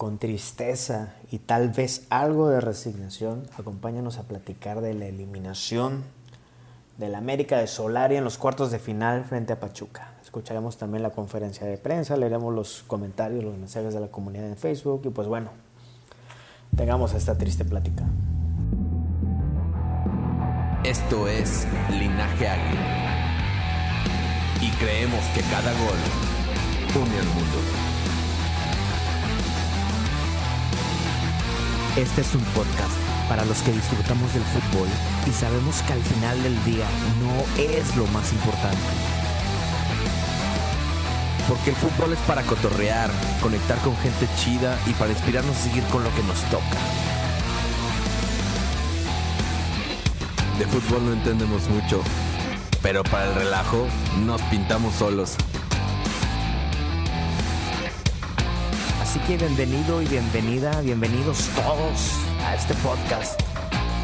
Con tristeza y tal vez algo de resignación, acompáñanos a platicar de la eliminación del América de Solari en los cuartos de final frente a Pachuca. Escucharemos también la conferencia de prensa, leeremos los comentarios, los mensajes de la comunidad en Facebook y pues bueno, tengamos esta triste plática. Esto es Linaje Águila. Y creemos que cada gol une al mundo. Este es un podcast para los que disfrutamos del fútbol y sabemos que al final del día no es lo más importante. Porque el fútbol es para cotorrear, conectar con gente chida y para inspirarnos a seguir con lo que nos toca. De fútbol no entendemos mucho, pero para el relajo nos pintamos solos. Así que bienvenido y bienvenida, bienvenidos todos a este podcast,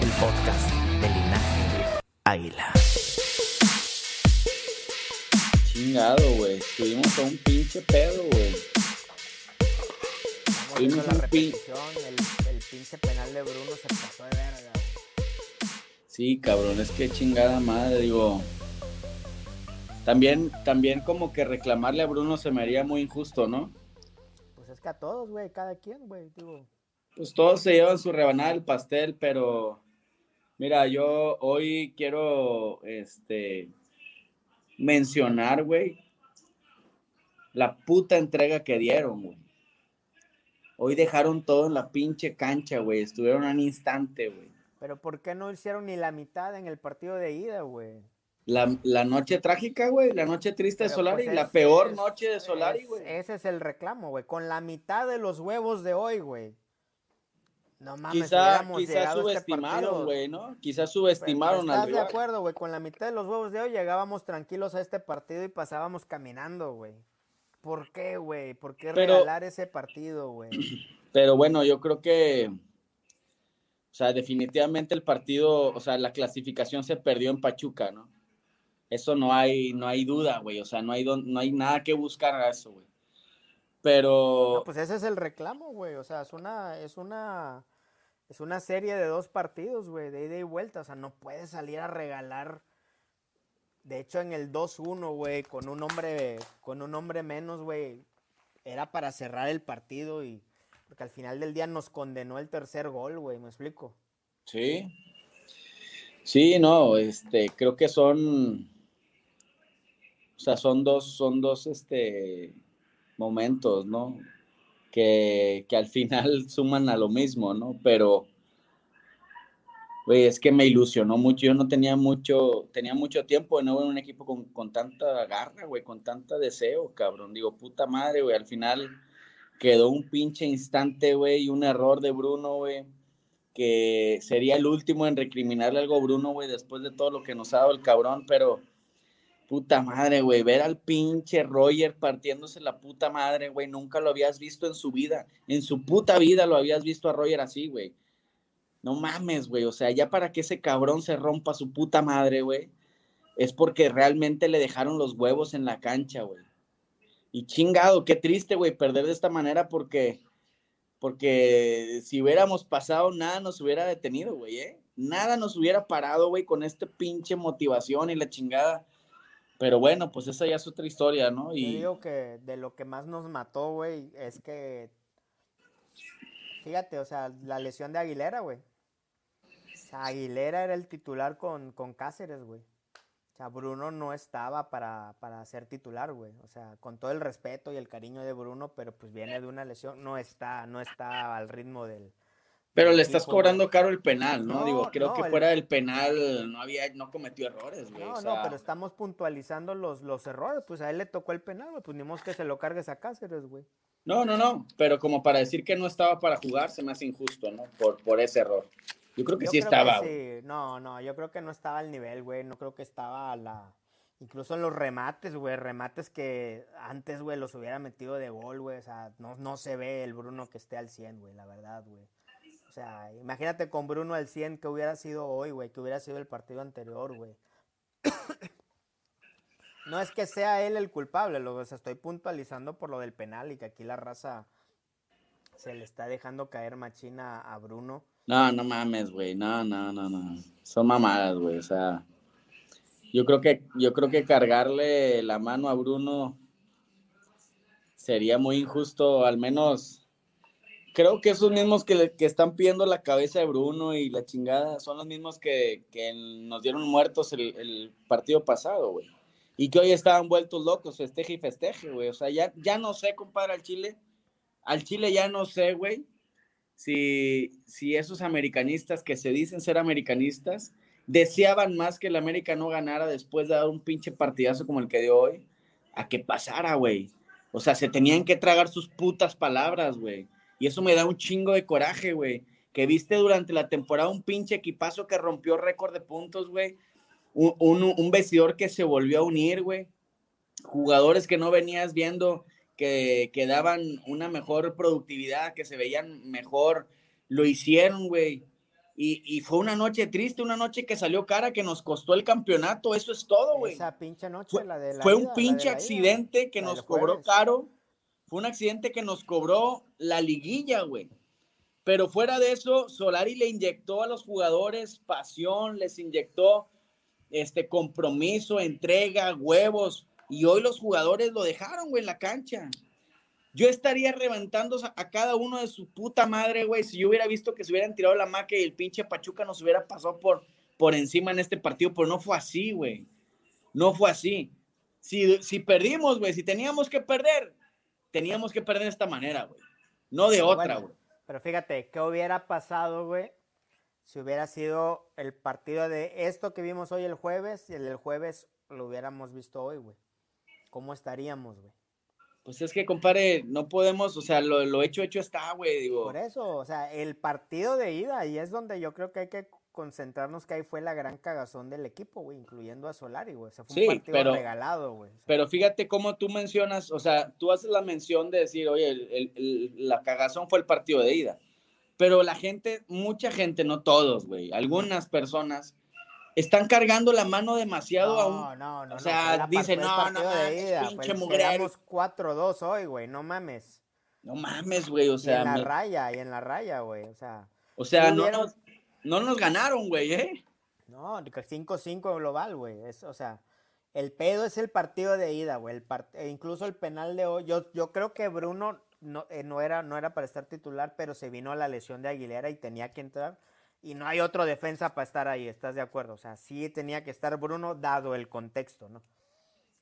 el podcast de Linaje Águila. Chingado, güey. Estuvimos a un pinche pedo, güey. Estamos viendo la repetición, el, el pinche penal de Bruno se pasó de verga. Sí, cabrón, es que chingada madre, digo. También, también como que reclamarle a Bruno se me haría muy injusto, ¿no? Es que a todos, güey, cada quien, güey, digo. Pues todos se llevan su rebanada del pastel, pero mira, yo hoy quiero este mencionar, güey, la puta entrega que dieron, güey. Hoy dejaron todo en la pinche cancha, güey. Estuvieron un instante, güey. Pero ¿por qué no hicieron ni la mitad en el partido de ida, güey? La, la noche trágica, güey, la noche triste de Solari, pues, la peor es- noche de Solari, güey. Ese es el reclamo, güey. Con la mitad de los huevos de hoy, güey. No mames, Quizá, quizá este subestimaron, güey, ¿no? Quizá Pero, subestimaron ¿Estás al de rival. acuerdo, güey? Con la mitad de los huevos de hoy llegábamos tranquilos a este partido y pasábamos caminando, güey. ¿Por qué, güey? ¿Por qué Pero- regalar ese partido, güey? Pero bueno, yo creo que, o sea, definitivamente el partido, o sea, la clasificación se perdió en Pachuca, ¿no? Eso no hay, no hay duda, güey. O sea, no hay, don- no hay nada que buscar a eso, güey. Pero, No, pues ese es el reclamo, güey. O sea, es una, es una, es una serie de dos partidos, güey, de ida y vuelta. O sea, no puedes salir a regalar. De hecho, en el 2-1, güey, con un hombre, con un hombre menos, güey, era para cerrar el partido y porque al final del día nos condenó el tercer gol, güey, ¿me explico? sí. Sí, no, este, creo que son, o sea, son dos, son dos, este, momentos, ¿no? Que, que al final suman a lo mismo, ¿no? Pero, güey, es que me ilusionó mucho. Yo no tenía mucho, tenía mucho tiempo de no ver un equipo con, con tanta garra, güey, con tanta deseo, cabrón. Digo, puta madre, güey, al final quedó un pinche instante, güey, y un error de Bruno, güey, que sería el último en recriminarle algo a Bruno, güey, después de todo lo que nos ha dado el cabrón, pero puta madre, güey, ver al pinche Roger partiéndose la puta madre, güey, nunca lo habías visto en su vida, en su puta vida lo habías visto a Roger así, güey. No mames, güey, o sea, ya para que ese cabrón se rompa su puta madre, güey, es porque realmente le dejaron los huevos en la cancha, güey. Y chingado, qué triste, güey, perder de esta manera porque, porque si hubiéramos pasado, nada nos hubiera detenido, güey, ¿eh? Nada nos hubiera parado, güey, con esta pinche motivación y la chingada. Pero bueno, pues esa ya es otra historia, ¿no? Yo Y digo que de lo que más nos mató, güey, es que. Fíjate, o sea, la lesión de Aguilera, güey. O sea, Aguilera era el titular con, con Cáceres, güey. O sea, Bruno no estaba para, para ser titular, güey. O sea, con todo el respeto y el cariño de Bruno, pero pues viene de una lesión, no está, no está al ritmo del, Pero le estás cobrando caro el penal, ¿no? Digo, creo que fuera del penal no había, no cometió errores, güey. No, no, pero estamos puntualizando los, los errores. Pues a él le tocó el penal, güey. Pues ni modo que se lo cargues a Cáceres, güey. No, no, no. Pero como para decir que no estaba para jugar, se me hace injusto, ¿no? Por, por ese error. Yo creo que sí estaba. sí. No, no, yo creo que no estaba al nivel, güey. No creo que estaba a la. Incluso en los remates, güey. Remates que antes, güey, los hubiera metido de gol, güey. O sea, no, no se ve el Bruno que esté al 100, güey, la verdad, güey. O sea, imagínate con Bruno al 100 que hubiera sido hoy, güey, que hubiera sido el partido anterior, güey. no es que sea él el culpable, lo estoy puntualizando por lo del penal y que aquí la raza se le está dejando caer machina a Bruno. No, no mames, güey. No, no, no, no. Son mamadas, güey. O sea, yo creo que yo creo que cargarle la mano a Bruno sería muy injusto, al menos creo que esos mismos que, están pidiendo la cabeza de Bruno y la chingada son los mismos que, nos dieron muertos el, el partido pasado, güey. Y que hoy estaban vueltos locos, festeje y festeje, güey. O sea, ya, ya no sé, compadre, al Chile. Al Chile ya no sé, güey, si, si esos americanistas que se dicen ser americanistas deseaban más que el América no ganara después de dar un pinche partidazo como el que dio hoy, a que pasara, güey. O sea, se tenían que tragar sus putas palabras, güey. Y eso me da un chingo de coraje, güey. Que viste durante la temporada un pinche equipazo que rompió récord de puntos, güey. Un, un, vestidor que se volvió a unir, güey. Jugadores que no venías viendo que, que daban una mejor productividad, que se veían mejor. Lo hicieron, güey. Y, y, fue una noche triste, una noche que salió cara, que nos costó el campeonato, eso es todo, güey. Esa pinche noche, la de la Fue un pinche accidente que nos cobró caro fue un accidente que nos cobró la liguilla, güey. Pero fuera de eso, Solari le inyectó a los jugadores pasión, les inyectó este compromiso, entrega, huevos. Y hoy los jugadores lo dejaron, güey, en la cancha. Yo estaría reventando a cada uno de su puta madre, güey, si yo hubiera visto que se hubieran tirado la maca y el pinche Pachuca nos hubiera pasado por, por encima en este partido, pero no fue así, güey. No fue así. Si, si perdimos, güey, si teníamos que perder, teníamos que perder de esta manera, güey. No de otra, güey. pero fíjate, ¿qué hubiera pasado, güey? Si hubiera sido el partido de esto que vimos hoy el jueves y el del jueves lo hubiéramos visto hoy, güey. ¿Cómo estaríamos, güey? Pues es que, compadre, no podemos, o sea, lo, lo hecho, hecho está, güey, digo. Por eso, o sea, el partido de ida, y es donde yo creo que hay que concentrarnos que ahí fue la gran cagazón del equipo, güey, incluyendo a Solari, güey. O sea, fue un partido pero, regalado, güey. pero fíjate cómo tú mencionas, o sea, tú haces la mención de decir, oye, el, la cagazón fue el partido de ida. Pero la gente, mucha gente, no todos, güey, algunas personas están cargando la mano demasiado a un. No, no, O sea, dicen, no, no, de ida, pinche mugrero. 4-2 hoy, güey, no mames. No mames, güey, o sea. Y en la raya, y en la raya, güey, o sea. O sea, no, no nos ganaron, güey, ¿eh? No, 5-5 global, güey. O sea, el pedo es el partido de ida, güey. E incluso el penal de hoy. Yo, yo creo que Bruno no, eh, no, era, no era para estar titular, pero se vino a la lesión de Aguilera y tenía que entrar. Y no hay otro defensa para estar ahí, ¿estás de acuerdo? O sea, sí tenía que estar Bruno dado el contexto, ¿no?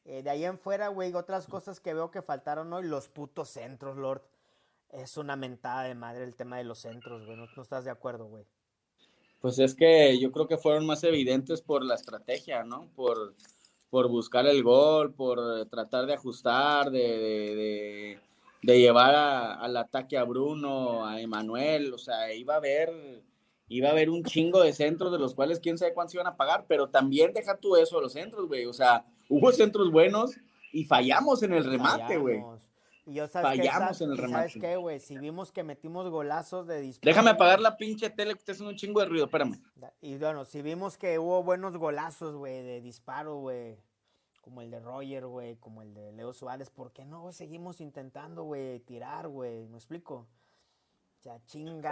Eh, de ahí en fuera, güey, otras cosas que veo que faltaron hoy, los putos centros, Lord. Es una mentada de madre el tema de los centros, güey. no estás de acuerdo, güey. Pues es que yo creo que fueron más evidentes por la estrategia, ¿no? Por, por buscar el gol, por tratar de ajustar, de, de, llevar al ataque a Bruno, a Emanuel, o sea, iba a haber, iba a haber un chingo de centros de los cuales quién sabe cuántos iban a pagar, pero también deja tú eso, los centros, güey, o sea, hubo centros buenos y fallamos en el remate, güey. Y yo, ¿sabes Fallamos en el remate. ¿Sabes qué, güey? Si vimos que metimos golazos de disparo. Déjame apagar la pinche tele que está haciendo un chingo de ruido, espérame. Y bueno, si vimos que hubo buenos golazos, güey, de disparo, güey. Como el de Roger, güey, como el de Leo Suárez. ¿Por qué no, güey? Seguimos intentando, güey, tirar, güey. ¿Me explico?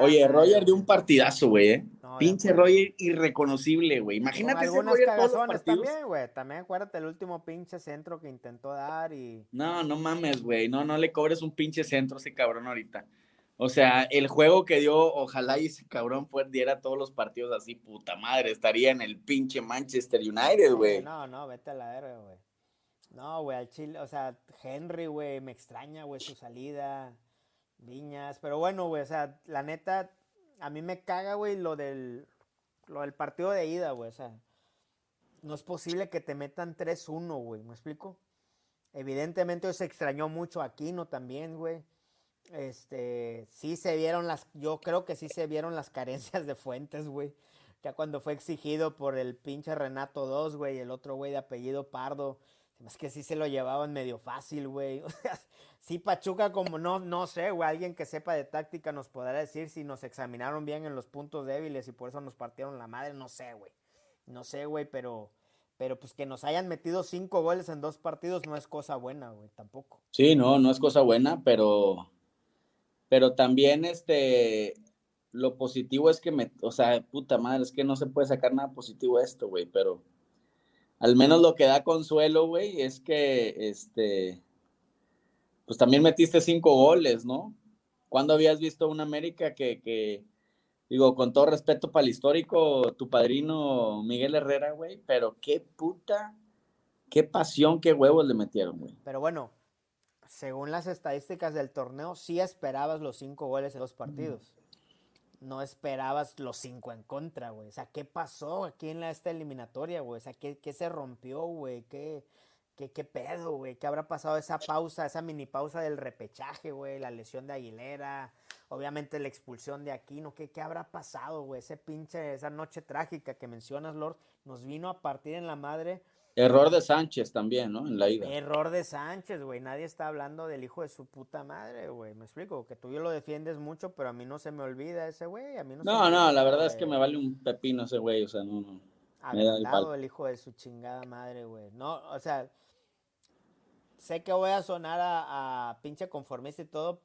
Oye, Roger de un partidazo, güey, ¿eh? Pinche Roger irreconocible, güey. Imagínate ese Roger todos los partidos. También, güey. También acuérdate el último pinche centro que intentó dar y... No, no mames, güey. No, no le cobres un pinche centro a ese cabrón ahorita. O sea, el juego que dio, ojalá y ese cabrón fuera, diera todos los partidos así, puta madre. Estaría en el pinche Manchester United, güey. No, no, vete a la verga, güey. No, güey, al Chile, o sea, Henry, güey, me extraña, güey, su salida. Viñas, pero bueno, güey, o sea, la neta, a mí me caga, güey, lo del, lo del partido de ida, güey. O sea, no es posible que te metan 3-1, güey. ¿Me explico? Evidentemente se extrañó mucho a Aquino también, güey. Este, sí se vieron las, yo creo que sí se vieron las carencias de Fuentes, güey. Ya cuando fue exigido por el pinche Renato 2, güey, el otro güey de apellido Pardo. Es que sí se lo llevaban medio fácil, güey. O sea, sí, Pachuca, como no, no sé, güey, alguien que sepa de táctica nos podrá decir si nos examinaron bien en los puntos débiles y por eso nos partieron la madre, no sé, güey. No sé, güey, pero, pero pues que nos hayan metido cinco goles en dos partidos no es cosa buena, güey, tampoco. Sí, no, no es cosa buena, pero, pero también este, lo positivo es que me, o sea, puta madre, es que no se puede sacar nada positivo de esto, güey, pero al menos lo que da consuelo, güey, es que, este, pues también metiste cinco goles, ¿no? ¿Cuándo habías visto un América que, que, digo, con todo respeto para el histórico, tu padrino Miguel Herrera, güey, pero qué puta, qué pasión, qué huevos le metieron, güey. Pero bueno, según las estadísticas del torneo, sí esperabas los cinco goles en los partidos. No esperabas los cinco en contra, güey. O sea, ¿qué pasó aquí en la, esta eliminatoria, güey? O sea, ¿qué, qué se rompió, güey? ¿Qué, ¿Qué, qué pedo, güey? ¿Qué habrá pasado esa pausa, esa mini pausa del repechaje, güey? La lesión de Aguilera, obviamente la expulsión de Aquino. ¿Qué, qué habrá pasado, güey? Ese pinche, esa noche trágica que mencionas, Lord, nos vino a partir en la madre. Error de Sánchez también, ¿no? En la ida. Error de Sánchez, güey. Nadie está hablando del hijo de su puta madre, güey. Me explico, que tú yo lo defiendes mucho, pero a mí no se me olvida ese güey. A mí no, no, no la verdad es que me vale un pepino ese güey, o sea, no, no. Agrandado el hijo de su chingada madre, güey. No, o sea, sé que voy a sonar a, pinche conformista y todo,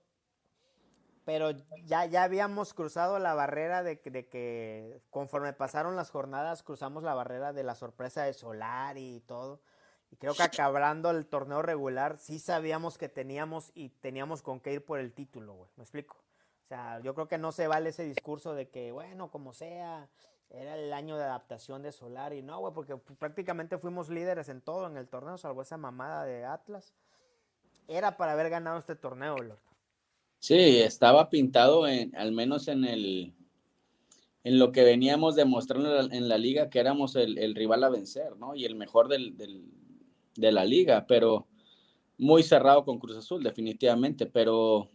pero ya, ya habíamos cruzado la barrera de, de, que conforme pasaron las jornadas cruzamos la barrera de la sorpresa de Solar y todo. Y creo que acabando el torneo regular sí sabíamos que teníamos y teníamos con qué ir por el título, güey. ¿Me explico? O sea, yo creo que no se vale ese discurso de que, bueno, como sea, era el año de adaptación de Solar y no, güey, porque prácticamente fuimos líderes en todo en el torneo, salvo esa mamada de Atlas. Era para haber ganado este torneo, Lord. Sí, estaba pintado en, al menos en el en lo que veníamos demostrando en la, liga que éramos el, rival a vencer, ¿no? Y el mejor del, de la liga, pero muy cerrado con Cruz Azul, definitivamente, pero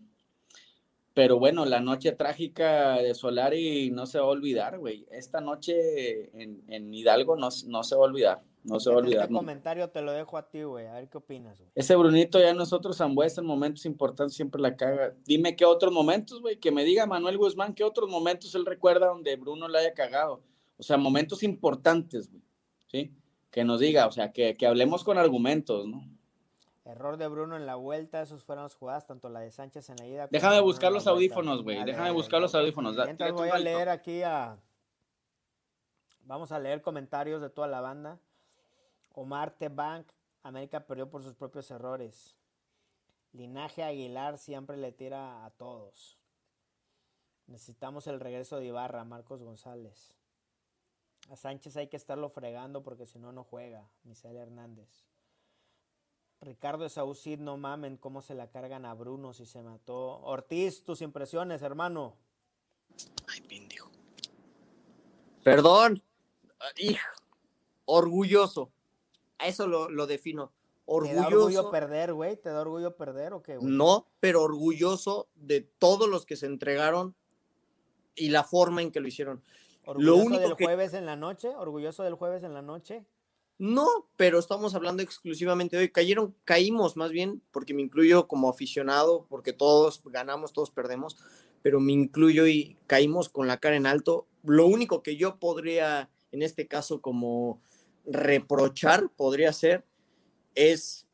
pero bueno, la noche trágica de Solari no se va a olvidar, güey. Esta noche en, Hidalgo no, no, se va a olvidar. No se va a olvidar. Este comentario te lo dejo a ti, güey. A ver qué opinas, güey. Ese Brunito ya nosotros, Zambuesa, en momentos importantes siempre la caga. Dime qué otros momentos, güey. Que me diga Manuel Guzmán qué otros momentos él recuerda donde Bruno la haya cagado. O sea, momentos importantes, güey. ¿Sí? Que nos diga, o sea, que, que hablemos con argumentos, ¿no? Error de Bruno en la vuelta, esos fueron las jugadas, tanto la de Sánchez en la ida. Déjame buscar los audífonos, güey. Déjame buscar los audífonos. Mientras voy a leer aquí a. Vamos a leer comentarios de toda la banda. Omar T. Bank, América perdió por sus propios errores. Linaje Aguilar siempre le tira a todos. Necesitamos el regreso de Ibarra, Marcos González. A Sánchez hay que estarlo fregando porque si no, no juega. Misael Hernández. Ricardo Saucid, no mamen cómo se la cargan a Bruno si se mató. Ortiz, tus impresiones, hermano. Ay, pendejo. Perdón. Hijo. Orgulloso. A eso lo, defino. Orgulloso. ¿Te da orgullo perder, güey? ¿Te da orgullo perder o qué, güey? No, pero orgulloso de todos los que se entregaron y la forma en que lo hicieron. ¿Orgulloso del jueves en la noche? ¿Orgulloso del jueves en la noche? No, pero estamos hablando exclusivamente de hoy. Cayeron, caímos más bien, porque me incluyo como aficionado, porque todos ganamos, todos perdemos, pero me incluyo y caímos con la cara en alto. Lo único que yo podría, en este caso, como reprochar, podría ser, es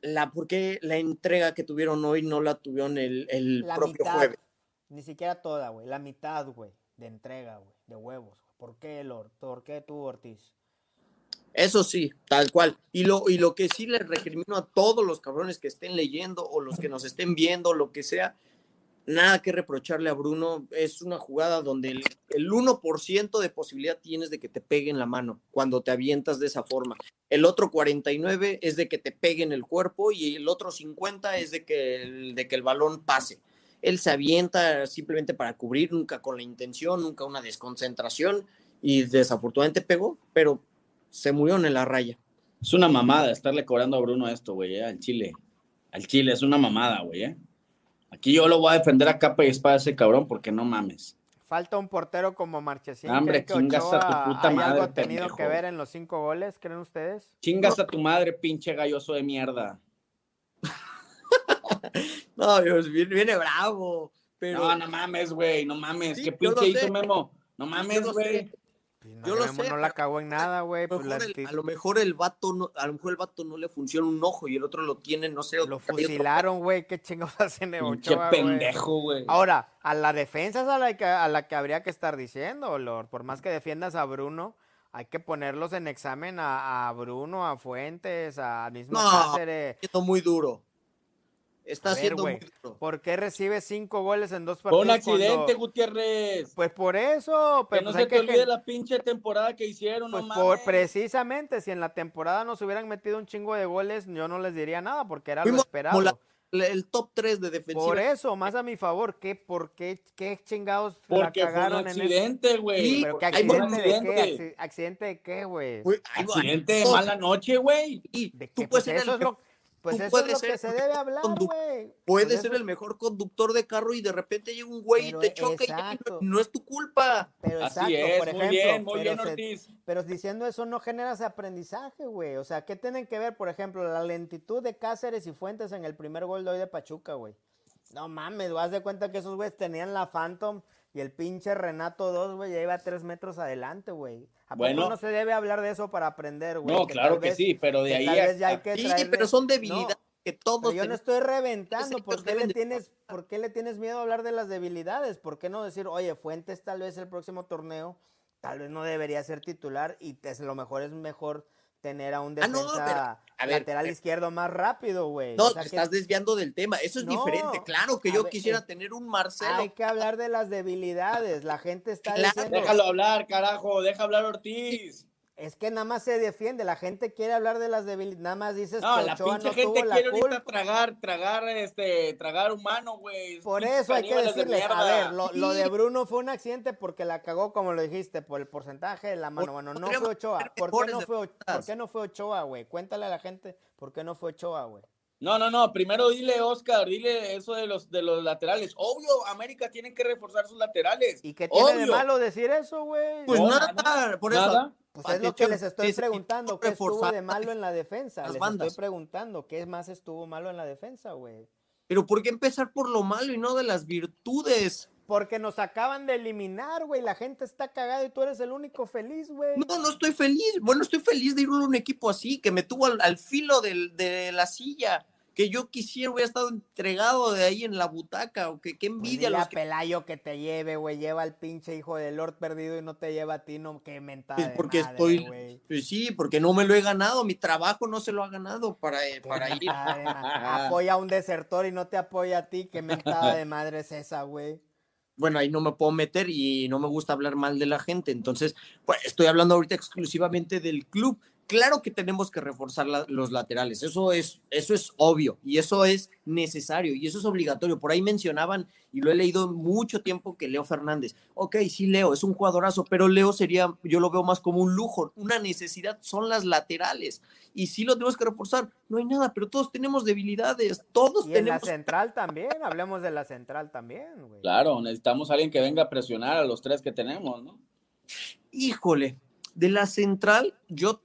la por qué la entrega que tuvieron hoy no la tuvieron el, el propio jueves. Ni siquiera toda, güey. La mitad, güey, de entrega, güey, de huevos. ¿Por qué, Lord? ¿Por qué tú, Ortiz? Eso sí, tal cual. Y lo, y lo que sí les recrimino a todos los cabrones que estén leyendo o los que nos estén viendo, lo que sea, nada que reprocharle a Bruno. Es una jugada donde el, el 1% de posibilidad tienes de que te peguen la mano cuando te avientas de esa forma. El otro 49 es de que te peguen el cuerpo y el otro 50 es de que el, de que el balón pase. él se avienta simplemente para cubrir, nunca con la intención, nunca una desconcentración y desafortunadamente pegó, pero se murió en la raya. Es una mamada estarle cobrando a Bruno esto, güey, eh, al Chile. Al Chile, es una mamada, güey, ¿eh? Aquí yo lo voy a defender a capa y espada a ese cabrón porque no mames. Falta un portero como Marchesín. Hombre, ¿Creen que chingas a tu puta hay madre, algo tenido pendejo. que ver en los cinco goles, creen ustedes? Chingas a tu madre, pinche galloso de mierda. No, Dios, viene, viene bravo, pero No, no mames, güey, no mames. Sí, ¿Qué pinche hizo Memo? No mames, güey. Pues no, Yo lo sé, no la cagó en nada, güey. A lo, Pues mejor el, a lo mejor el vato no, a lo mejor el vato no le funciona un ojo y el otro lo tiene, no sé. lo fusilaron, güey. Qué chingados hacen Ochoa, güey. pendejo, güey. Ahora, a la defensa es a la que, a la que habría que estar diciendo, Lord. Por más que defiendas a Bruno, hay que ponerlos en examen a, a Bruno, a Fuentes, a mismo No. Cáceres. muy duro. Está güey, muy duro. ¿Por qué recibe cinco goles en dos Fue partidos? un accidente, cuando- Gutiérrez. Pues por eso, que pero no pues se te que olvide la pinche temporada que hicieron, Pues no por, mames. precisamente, si en la temporada nos hubieran metido un chingo de goles, yo no les diría nada, porque era lo Fuimos esperado. la- el, top 3 de defensiva. Por eso, más a mi favor, ¿qué, por qué, qué chingados la Porque fue un cagaron en eso? accidente, güey. Sí, ¿Pero qué Fue un accidente de qué? accidente. Acci- ¿Accidente de qué, güey? Accidente de mala noche, güey. y ¿De tú qué? puedes Pues ser eso el es lo, pues tú eso es puedes lo ser que se el debe mejor hablar, güey. Puedes Pues ser el es- mejor conductor de carro y de repente llega un güey y te choca y exacto. no, no es tu culpa. Pero Así exacto, es, por muy ejemplo, bien, muy pero bien, se- Ortiz. Pero diciendo eso no genera ese aprendizaje, güey. O sea, ¿qué tienen que ver, por ejemplo, la lentitud de Cáceres y Fuentes en el primer gol de hoy de Pachuca, güey? No mames, vas de cuenta que esos güeyes tenían la Phantom y el pinche Renato 2, güey, ya iba tres metros adelante, güey. ¿A poco Bueno. no se debe hablar de eso para aprender, güey? No, Que claro que vez- sí, pero de que ahí tal a- vez ya hay que Sí, traerle- pero son No, debilidades que todos pero yo no estoy reventando. ¿Por qué, le de tienes, ¿Por qué le tienes miedo a hablar de las debilidades? ¿Por qué no decir, oye, Fuentes tal vez el próximo torneo, tal vez no debería ser titular y te- lo mejor es mejor tener a un Ah, no, defensa pero, a ver, lateral pero- izquierdo más rápido, güey? No, O sea, te que estás desviando del tema. Eso es No, diferente. Claro que yo ver, quisiera es- tener un Marcelo. hay que hablar de las debilidades. La gente está Claro. diciendo... Déjalo hablar, carajo, deja hablar Ortiz. Es que nada más se defiende, la gente quiere hablar de las debilidades, nada más dices No, que la Ochoa pinche no gente tuvo la quiere culpa. tragar, tragar, este, tragar humano, güey. Por eso hay que caníbales de decirles, a ver, lo, lo de. Bruno fue un accidente porque la cagó, como lo dijiste, por el porcentaje de la mano. Bueno, no fue Ochoa. ¿Por qué no fue, O- defensas. ¿Por qué no fue Ochoa, güey? Cuéntale a la gente por qué no fue Ochoa, güey. No, no, no, primero dile, Oscar, dile eso de los, de los laterales. Obvio, América tiene que reforzar sus laterales. ¿Y qué tiene de malo decir eso, güey? Pues No, nada, nada, por nada. Pues es lo que les estoy preguntando, ¿qué estuvo de malo en la defensa? Les bandas. estoy preguntando, ¿qué más estuvo malo en la defensa, güey? Pero ¿por qué empezar por lo malo y no de las virtudes? Porque nos acaban de eliminar, güey. La gente está cagada y tú eres el único feliz, güey. No, no estoy feliz. Bueno, estoy feliz de ir a un equipo así, que me tuvo al, al filo del- de la silla, que yo quisiera hubiera estado entregado de ahí en la butaca, o que qué Pues envidia dile los que... Pelayo que te lleve, güey. Lleva al pinche hijo de Lord perdido y no te lleva a ti, no, qué mentada Pues de porque madre, estoy, pues sí, porque no me lo he ganado, mi trabajo no se lo ha ganado para, eh, para ir. de Apoya a un desertor y no te apoya a ti. Qué mentada de madre es esa, güey. Bueno, ahí no me puedo meter y no me gusta hablar mal de la gente, entonces, pues estoy hablando ahorita exclusivamente del club. Claro que tenemos que reforzar la- los laterales, eso es, eso es obvio y eso es necesario y eso es obligatorio. Por ahí mencionaban, y lo he leído mucho tiempo, que Leo Fernández, ok, sí, Leo es un jugadorazo, pero Leo sería, yo lo veo más como un lujo, una necesidad son las laterales y sí lo tenemos que reforzar. No hay nada, pero todos tenemos debilidades, todos Y en la tenemos... central también. Hablemos de la central también, güey. Claro, necesitamos a alguien que venga a presionar a los tres que tenemos, ¿no? híjole, de la central, yo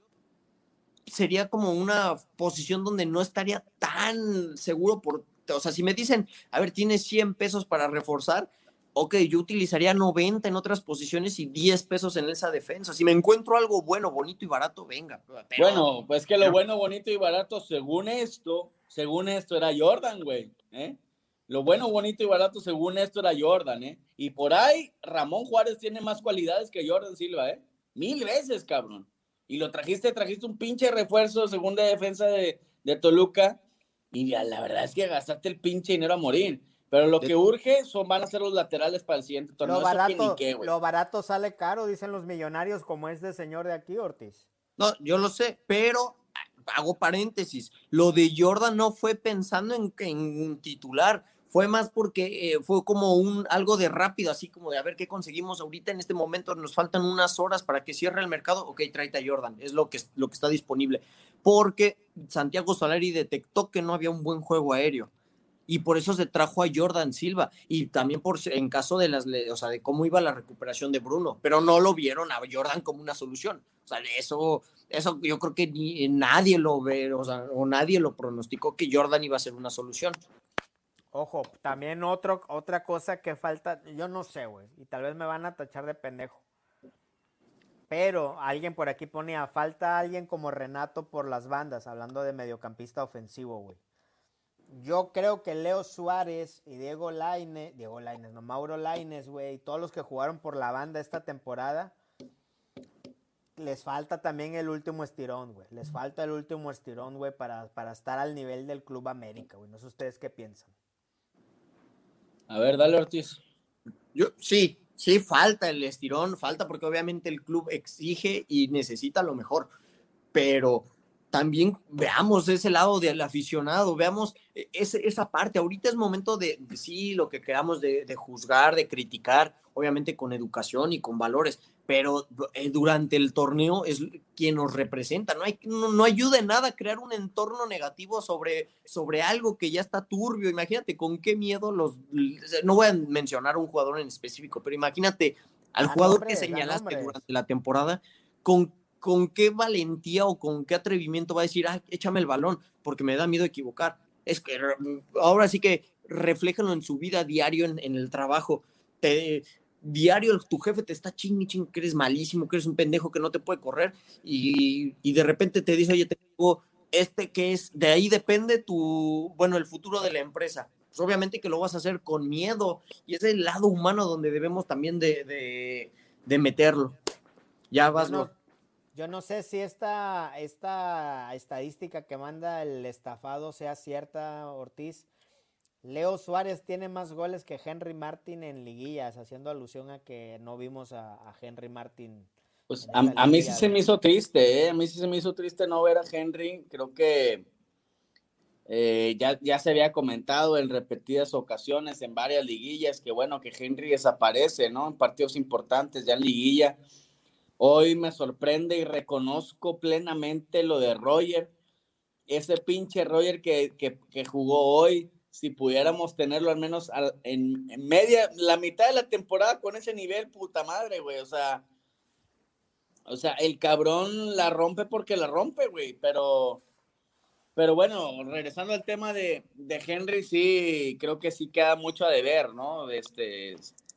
sería como una posición donde no estaría tan seguro por, o sea, si me dicen, a ver, tienes 100 pesos para reforzar, ok, yo utilizaría 90 en otras posiciones y 10 pesos en esa defensa. Si me encuentro algo bueno, bonito y barato, venga. pero- Bueno, pues que lo pero- bueno, bonito y barato, según esto, según esto era Jordan, güey. ¿eh? Lo bueno, bonito y barato, según esto era Jordan, ¿eh? Y por ahí, Ramón Juárez tiene más cualidades que Jordan Silva, ¿eh? Mil veces, cabrón. Y lo trajiste, trajiste un pinche refuerzo, segunda defensa de, de Toluca. Y ya, la verdad es que gastaste el pinche dinero a morir. Pero lo De- que urge son, van a ser los laterales para el siguiente torneo. Lo Eso que ni barato, qué, lo barato sale caro, dicen los millonarios, como este señor de aquí, Ortiz. No, yo lo sé, pero hago paréntesis. Lo de Jordan no fue pensando en, en un titular, fue más porque eh, fue como un algo de rápido, así como de a ver qué conseguimos ahorita en este momento, nos faltan unas horas para que cierre el mercado, ok, tráete a Jordan, es lo que, lo que está disponible, porque Santiago Solari detectó que no había un buen juego aéreo y por eso se trajo a Jordan Silva y también por en caso de las o sea, de cómo iba la recuperación de Bruno, pero no lo vieron a Jordan como una solución. O sea, eso eso yo creo que ni, nadie lo ve, o sea, o nadie lo pronosticó que Jordan iba a ser una solución. Ojo, también otro, otra cosa que falta, yo no sé, güey, y tal vez me van a tachar de pendejo. Pero alguien por aquí ponía, falta alguien como Renato por las bandas, hablando de mediocampista ofensivo, güey. Yo creo que Leo Suárez y Diego Laine, Diego Laines, no, Mauro Laines, güey, todos los que jugaron por la banda esta temporada, les falta también el último estirón, güey. Les falta el último estirón, güey, para, para estar al nivel del Club América, güey. No sé ustedes qué piensan. A ver, dale Ortiz. Yo, sí, sí, falta el estirón, falta porque obviamente el club exige y necesita lo mejor, pero también veamos ese lado del aficionado, veamos e, esa parte. Ahorita es momento de, sí, lo que queramos de, juzgar, de criticar, obviamente con educación y con valores, pero eh, durante el torneo es quien nos representa. No, hay, no, ayuda en nada crear un entorno negativo sobre, sobre algo que ya está turbio. Imagínate con qué miedo los. No voy a mencionar un jugador en específico, pero imagínate al jugador que señalaste durante la temporada con con qué valentía o con qué atrevimiento va a decir, ah, échame el balón, porque me da miedo equivocar. Es que ahora sí que refléjalo en su vida diario, en, el trabajo. Te, diario tu jefe te está ching ching que eres malísimo, que eres un pendejo que no te puede correr y, de repente te dice, oye, te digo, este que es, de ahí depende tu, bueno, el futuro de la empresa. Pues obviamente que lo vas a hacer con miedo y es el lado humano donde debemos también de, de, meterlo. Ya vas, yo no sé si esta, esta estadística que manda el estafado sea cierta, Ortiz. Leo Suárez tiene más goles que Henry Martin en liguillas, haciendo alusión a que no vimos a, Henry Martin. Pues a, mí sí se me hizo triste, ¿eh? a mí sí se me hizo triste no ver a Henry. Creo que eh, ya, ya se había comentado en repetidas ocasiones en varias liguillas que bueno, que Henry desaparece, ¿no? En partidos importantes, ya en liguilla Hoy me sorprende y reconozco plenamente lo de Roger. Ese pinche Roger que, jugó hoy, si pudiéramos tenerlo al menos en, media, la mitad de la temporada con ese nivel, puta madre, güey. O sea, o sea, el cabrón la rompe porque la rompe, güey. Pero, pero bueno, regresando al tema de, de Henry, sí, creo que sí queda mucho a deber, ¿no? Este,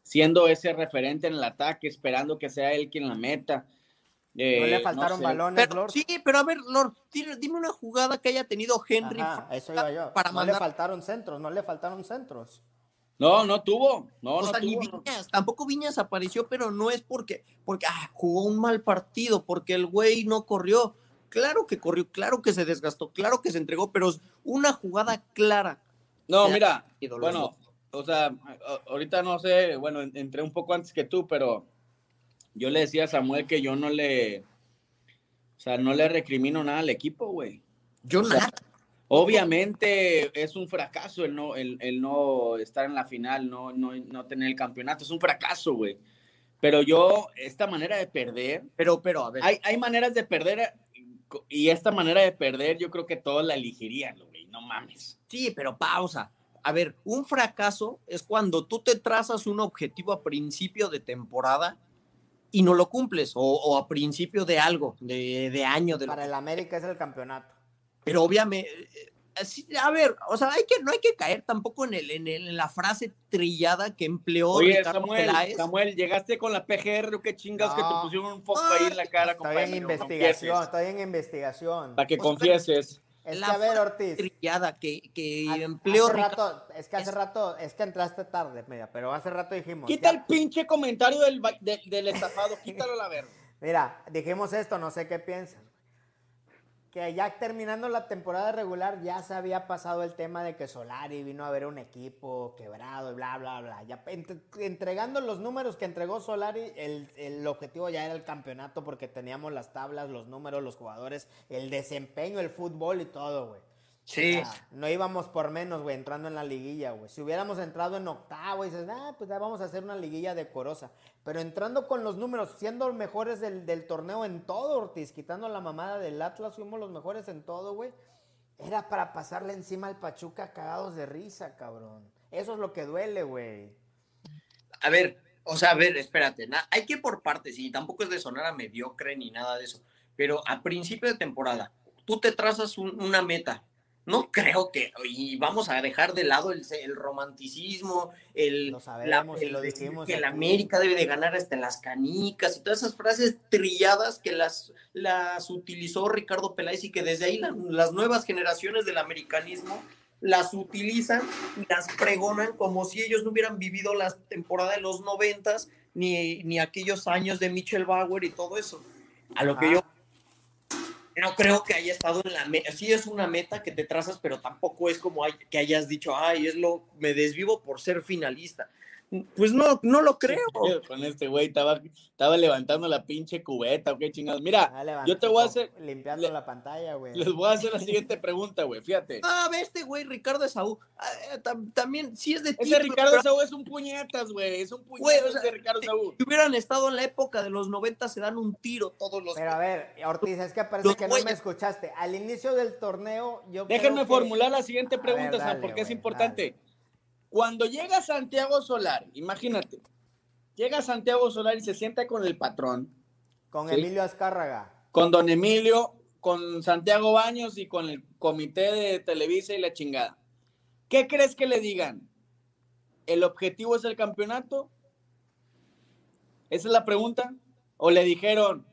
siendo ese referente en el ataque, esperando que sea él quien la meta. no le eh, faltaron balones, Lord. Sí, pero a ver, Lord, dime una jugada que haya tenido Henry. eso iba yo. Para no le faltaron centros, no le faltaron centros. No, no tuvo. No, no tuvo, Viñas, tampoco Viñas apareció, pero no es porque, porque ah, jugó un mal partido, porque el güey no corrió. Claro que corrió, claro que se desgastó, claro que se entregó, pero una jugada clara. No, mira, bueno, o sea, ahorita no sé, bueno, entré un poco antes que tú, pero yo le decía a Samuel que yo no le, o sea, no le recrimino nada al equipo, güey. Yo nada. Obviamente es un fracaso el no, el, no estar en la final, no, no, no tener el campeonato, es un fracaso, güey. Pero yo, esta manera de perder, pero, pero, a ver. Hay, hay maneras de perder y esta manera de perder yo creo que todos la elegirían, güey, no mames. Sí, pero pausa a ver, un fracaso es cuando tú te trazas un objetivo a principio de temporada y no lo cumples, o, a principio de algo, de, año. De Para el América es el campeonato. Pero obviamente, eh, a ver, o sea, hay que, no hay que caer tampoco en, el, en, la frase trillada que empleó Oye, Samuel, Samuel, llegaste con la PGR, qué chingas que te pusieron un foco ahí en la cara. Estoy en investigación, estoy en investigación. Para que confieses. Es que, a ver, Ortiz. que, que empleó. Hace rato, es que hace rato, es que entraste tarde, media, pero hace rato dijimos. Quita el pinche comentario del, del estafado, quítalo a la verga. Mira, dijimos esto, no sé qué piensas que ya terminando la temporada regular ya se había pasado el tema de que Solari vino a ver un equipo quebrado y bla, bla, bla. Ya entregando los números que entregó Solari, el, objetivo ya era el campeonato porque teníamos las tablas, los números, los jugadores, el desempeño, el fútbol y todo, güey. Sí. no íbamos por menos, güey, entrando en la liguilla, güey. Si hubiéramos entrado en octavo y dices, ah, pues ya vamos a hacer una liguilla decorosa. Pero entrando con los números, siendo los mejores del, del torneo en todo, Ortiz, quitando la mamada del Atlas, fuimos los mejores en todo, güey. Era para pasarle encima al Pachuca cagados de risa, cabrón. Eso es lo que duele, güey. A ver, o sea, a ver, espérate, na- hay que ir por partes y tampoco es de sonar a mediocre ni nada de eso, pero a principio de temporada, tú te trazas un- una meta. No creo que, y vamos a dejar de lado el, el romanticismo, el, Lo sabemos y el lo dijimos que la. América debe de ganar hasta en las canicas y todas esas frases trilladas que las, las utilizó Ricardo Peláez y que desde ahí la- las nuevas generaciones del americanismo las utilizan y las pregonan como si ellos no hubieran vivido la temporada de los noventas ni, ni aquellos años de Michel Bauer y todo eso. A lo que Ajá. yo no creo que haya estado en la meta. Sí es una meta que te trazas, pero tampoco es como hay- que hayas dicho, ay, es lo, me desvivo por ser finalista. Pues no, no lo creo. Con este güey estaba, estaba levantando la pinche cubeta, o qué chingados. Mira, Ah, yo te voy a hacer, Limpiando le- la pantalla, güey. les voy a hacer la siguiente pregunta, güey. Fíjate. Ah, ve este güey, Ricardo Esaú. ah, eh, tam- también, sí es de Ese título, Ricardo pero Saúl es un puñetas, güey. Es un Güey, puñetas o sea, ese Ricardo Saúl. Si hubieran estado en la época de los 90, se dan un tiro todos los. Pero a ver, Ortiz, es que parece Los que no me escuchaste. Al inicio del torneo, yo Déjenme creo que- formular la siguiente pregunta, ver, porque es importante. Cuando llega Santiago Solar, imagínate, llega Santiago Solar y se sienta con el patrón, Con Sí. Emilio Azcárraga. con don Emilio, con Santiago Baños y con el comité de Televisa y la chingada. ¿Qué crees que le digan? ¿El objetivo es el campeonato? Esa es la pregunta. ¿O le dijeron,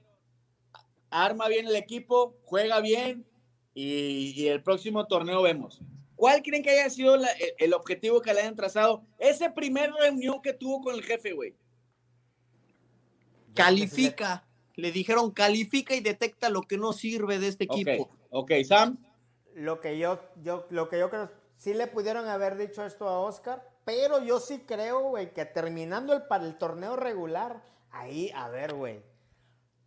arma bien el equipo, juega bien y, y el próximo torneo vemos? ¿Cuál creen que haya sido la- el, el objetivo que le hayan trazado? Ese primer reunión que tuvo con el jefe, güey. Califica. Le dijeron califica y detecta lo que no sirve de este equipo. ok, Sam. Lo que yo, yo, lo que yo creo, sí le pudieron haber dicho esto a Oscar, pero yo sí creo, güey, que terminando el, para el torneo regular, ahí, a ver, güey,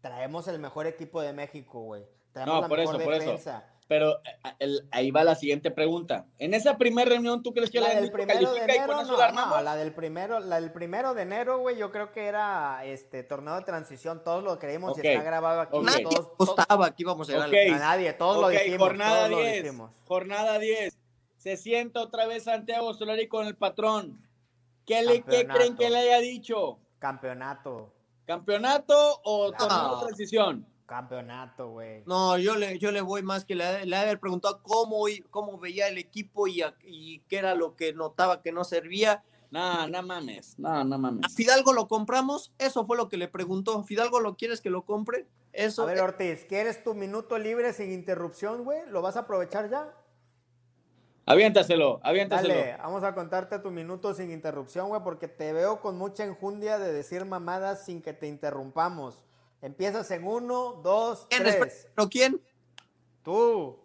traemos el mejor equipo de México, güey. Traemos No, la por mejor eso, por eso. Pero el- ahí va la siguiente pregunta. En esa primera reunión, ¿tú crees que La la, del primero de califica y enero, con eso no, la armamos? no, la del primero, la del primero de enero, güey, yo creo que era este torneo de transición, todos lo creímos y está grabado aquí. ok. Nadie Todos, apostaba que íbamos a llegar. Ok. a nadie, todos lo dijimos, jornada todos lo 10. dijimos. Jornada 10. Se sienta otra vez Santiago Solari con el patrón. ¿Qué, le, ¿Qué creen que le haya dicho? Campeonato, ¿Campeonato o No. torneo de transición? Campeonato, güey. No, yo le, yo le voy más que le, le haber preguntado cómo, cómo veía el equipo y, a- y qué era lo que notaba que no servía. No, no mames. No, no mames. ¿A Fidalgo lo compramos? Eso fue lo que le preguntó. ¿Fidalgo lo quieres que lo compre? Eso. A ver, Ortiz, ¿quieres tu minuto libre sin interrupción, güey? ¿Lo vas a aprovechar ya? Aviéntaselo, aviéntaselo. Dale, vamos a contarte tu minuto sin interrupción, güey, porque te veo con mucha enjundia de decir mamadas sin que te interrumpamos. Empiezas en uno, dos, ¿Quién? tres. ¿Pero quién? Tú.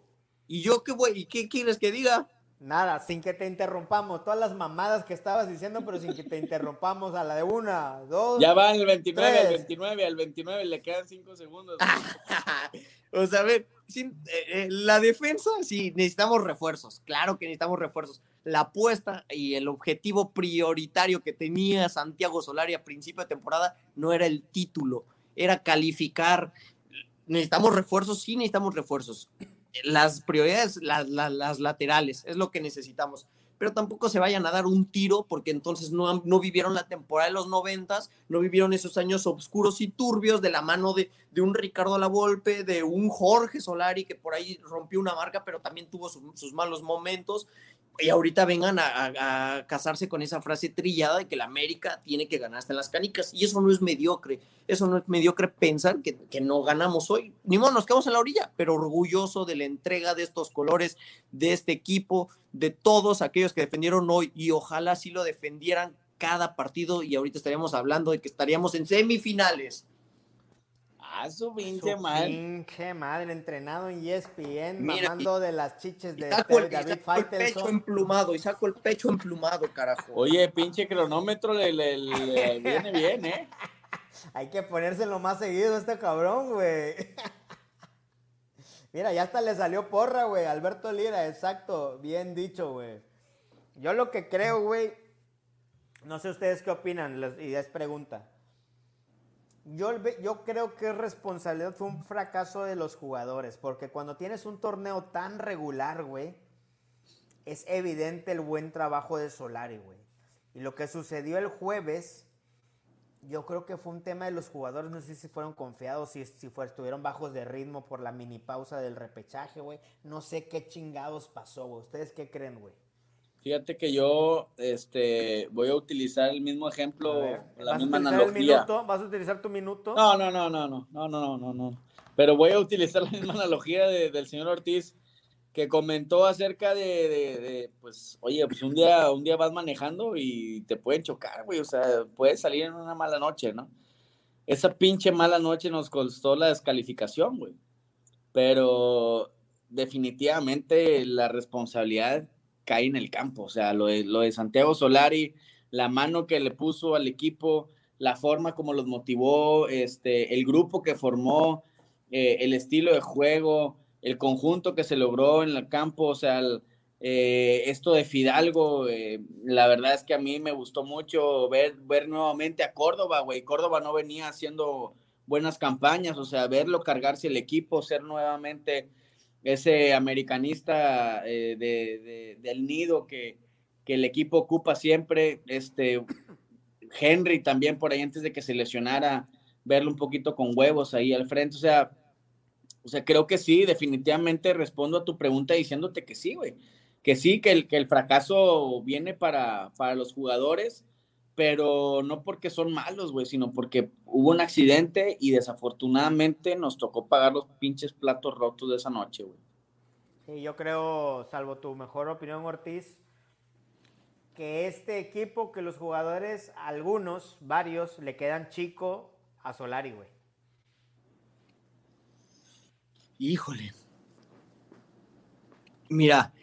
¿Y yo qué voy? ¿Y qué quieres que diga? Nada, sin que te interrumpamos. Todas las mamadas que estabas diciendo, pero sin que te interrumpamos. A la de una, dos. Ya van el 29, el Tres. 29, al 29 le quedan 5 segundos. o sea, a ver, sin- eh, eh, la defensa, sí, necesitamos refuerzos. Claro que necesitamos refuerzos. La apuesta y el objetivo prioritario que tenía Santiago Solari a principio de temporada no era el título, era calificar. Necesitamos refuerzos, sí necesitamos refuerzos. Las prioridades, las, las- las laterales, es lo que necesitamos. Pero tampoco se vayan a dar un tiro porque entonces no, no vivieron la temporada de los noventas, no vivieron esos años oscuros y turbios de la mano de, de un Ricardo Lavolpe, de un Jorge Solari que por ahí rompió una marca, pero también tuvo su- sus malos momentos. Y ahorita vengan a, casarse con esa frase trillada de que la América tiene que ganar hasta en las canicas. Y eso no es mediocre. Eso no es mediocre pensar que, que no ganamos hoy. Ni modo, nos quedamos en la orilla, pero orgulloso de la entrega de estos colores, de este equipo, de todos aquellos que defendieron hoy. Y ojalá sí lo defendieran cada partido. Y ahorita estaríamos hablando de que estaríamos en semifinales. Ah, su Su pinche madre. pinche madre, entrenado en ESPN, Mira, mamando de las chiches de saco el, David saco el pecho emplumado, y saco el pecho emplumado, carajo. Oye, pinche cronómetro le, le- le viene bien, ¿eh? Hay que ponérselo más seguido a este cabrón, güey. Mira, ya hasta le salió porra, güey. Alberto Lira, exacto. Bien dicho, güey. Yo lo que creo, güey. No sé ustedes qué opinan, y es pregunta. Yo, creo que es responsabilidad, fue un fracaso de los jugadores, porque cuando tienes un torneo tan regular, güey, es evidente el buen trabajo de Solari, güey. Y lo que sucedió el jueves, yo creo que fue un tema de los jugadores, no sé si fueron confiados, si, si estuvieron bajos de ritmo por la mini pausa del repechaje, güey. No sé qué chingados pasó, güey. ¿Ustedes qué creen, güey? Fíjate que yo este, voy a utilizar el mismo ejemplo, la misma analogía. ¿Vas a utilizar tu minuto? No, no, no, no, no, no, no, no, no. Pero voy a utilizar la misma analogía del señor Ortiz que comentó acerca de, pues, oye, pues un día, un día vas manejando y te pueden chocar, güey, o sea, puedes salir en una mala noche, ¿no? Esa pinche mala noche nos costó la descalificación, güey. Pero definitivamente la responsabilidad cae en el campo. O sea, lo de, lo de Santiago Solari, la mano que le puso al equipo, la forma como los motivó, este, el grupo que formó, eh, el estilo de juego, el conjunto que se logró en el campo, o sea, eh, esto de Fidalgo, eh, la verdad es que a mí me gustó mucho ver, ver nuevamente a Córdoba, güey. Córdoba no venía haciendo buenas campañas, o sea, verlo cargarse el equipo, ser nuevamente ese americanista eh, del nido que, el equipo ocupa siempre, este Henry también por ahí antes de que se lesionara, verlo un poquito con huevos ahí al frente, o sea, o sea, creo que sí, definitivamente respondo a tu pregunta diciéndote que sí, güey, que sí, que el, que el fracaso viene para, para los jugadores, pero no porque son malos, güey, sino porque hubo un accidente y desafortunadamente nos tocó pagar los pinches platos rotos de esa noche, güey. Sí, yo creo, salvo tu mejor opinión, Ortiz, que este equipo, que los jugadores, algunos, varios, le quedan chico a Solari, güey. Híjole. Mira,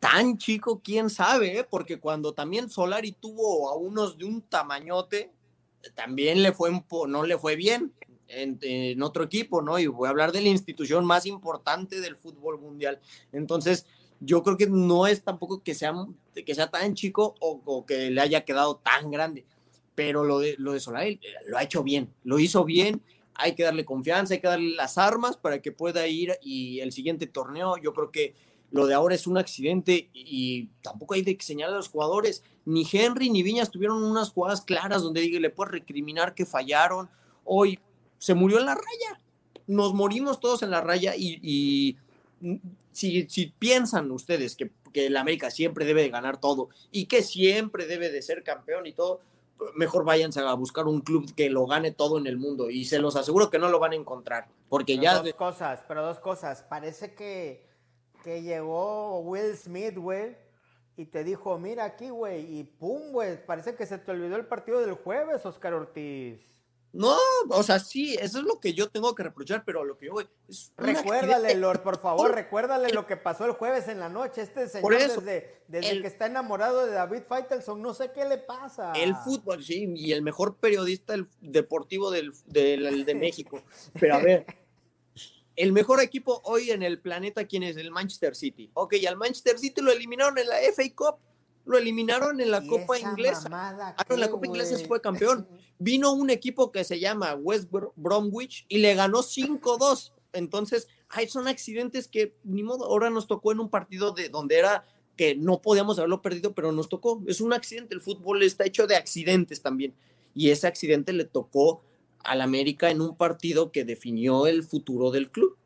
tan chico, quién sabe, ¿eh? porque cuando también Solari tuvo a unos de un tamañote, también le fue, no le fue bien en, otro equipo, ¿no? Y voy a hablar de la institución más importante del fútbol mundial. Entonces, yo creo que no es tampoco que sea, que sea tan chico o, que le haya quedado tan grande, pero lo de, lo de Solari lo ha hecho bien, lo hizo bien. Hay que darle confianza, hay que darle las armas para que pueda ir y el siguiente torneo, yo creo que lo de ahora es un accidente y tampoco hay de que señalar a los jugadores. Ni Henry ni Viñas tuvieron unas jugadas claras donde diga, le puedes recriminar que fallaron. Hoy se murió en la raya. Nos morimos todos en la raya y, si, piensan ustedes que, que el América siempre debe de ganar todo y que siempre debe de ser campeón y todo, mejor váyanse a buscar un club que lo gane todo en el mundo y se los aseguro que no lo van a encontrar porque ya dos cosas pero dos cosas parece que que llegó Will Smith güey y te dijo mira aquí güey y pum güey parece que se te olvidó el partido del jueves Oscar Ortiz no, o sea, sí, eso es lo que yo tengo que reprochar, pero lo que yo es Recuérdale, Lord, por favor, recuérdale lo que pasó el jueves en la noche. Este señor desde, desde que está enamorado de David Faitelson, no sé qué le pasa. El fútbol, sí, y el mejor periodista deportivo del, de México. Pero a ver, el mejor equipo hoy en el planeta, ¿quién es? El Manchester City. Ok, y al Manchester City lo eliminaron en la FA Cup lo eliminaron en la Copa Inglesa. Ah, en la Copa Inglesa fue campeón. Vino un equipo que se llama West Bromwich y le ganó 5-2. Entonces, ay, son accidentes que ni modo, ahora nos tocó en un partido de donde era que no podíamos haberlo perdido, pero nos tocó. Es un accidente, el fútbol está hecho de accidentes también. Y ese accidente le tocó al América en un partido que definió el futuro del club.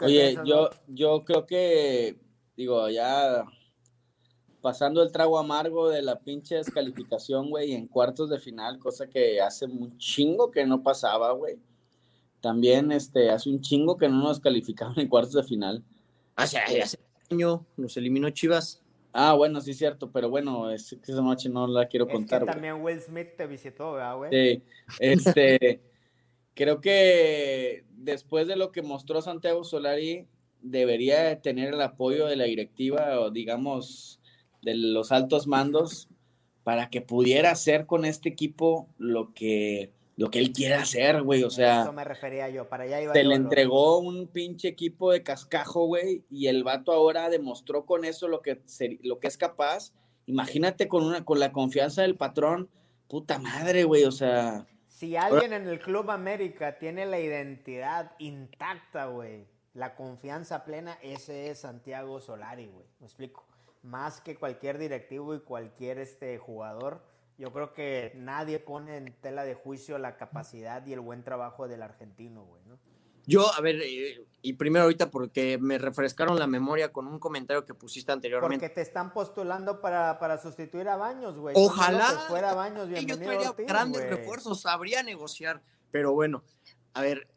Oye, yo, yo creo que, digo, ya pasando el trago amargo de la pinche descalificación, güey, en cuartos de final, cosa que hace un chingo que no pasaba, güey. También este, hace un chingo que no nos calificaban en cuartos de final. Hace, hace año nos eliminó Chivas. Ah, bueno, sí es cierto, pero bueno, es, esa noche no la quiero contar. también Will Smith te visitó, güey? Sí, este, creo que después de lo que mostró Santiago Solari, debería tener el apoyo de la directiva o digamos de los altos mandos para que pudiera hacer con este equipo lo que lo que él quiere hacer, güey. O sea. Eso me refería yo, para allá iba Se yo, le entregó un pinche equipo de cascajo, güey, y el vato ahora demostró con eso lo que, lo que es capaz. Imagínate con, una, con la confianza del patrón, puta madre, güey, o sea, Si alguien en el Club América tiene la identidad intacta, güey, la confianza plena, ese es Santiago Solari, güey. Me explico. Más que cualquier directivo y cualquier este jugador, yo creo que nadie pone en tela de juicio la capacidad y el buen trabajo del argentino, güey, ¿no? Yo, a ver, eh, y primero ahorita porque me refrescaron la memoria con un comentario que pusiste anteriormente. Porque te están postulando para, para sustituir a Baños, güey. Ojalá Toño López fuera Baños, bienvenido traería Ortiz, grandes refuerzos, sabría negociar. Pero bueno, a ver,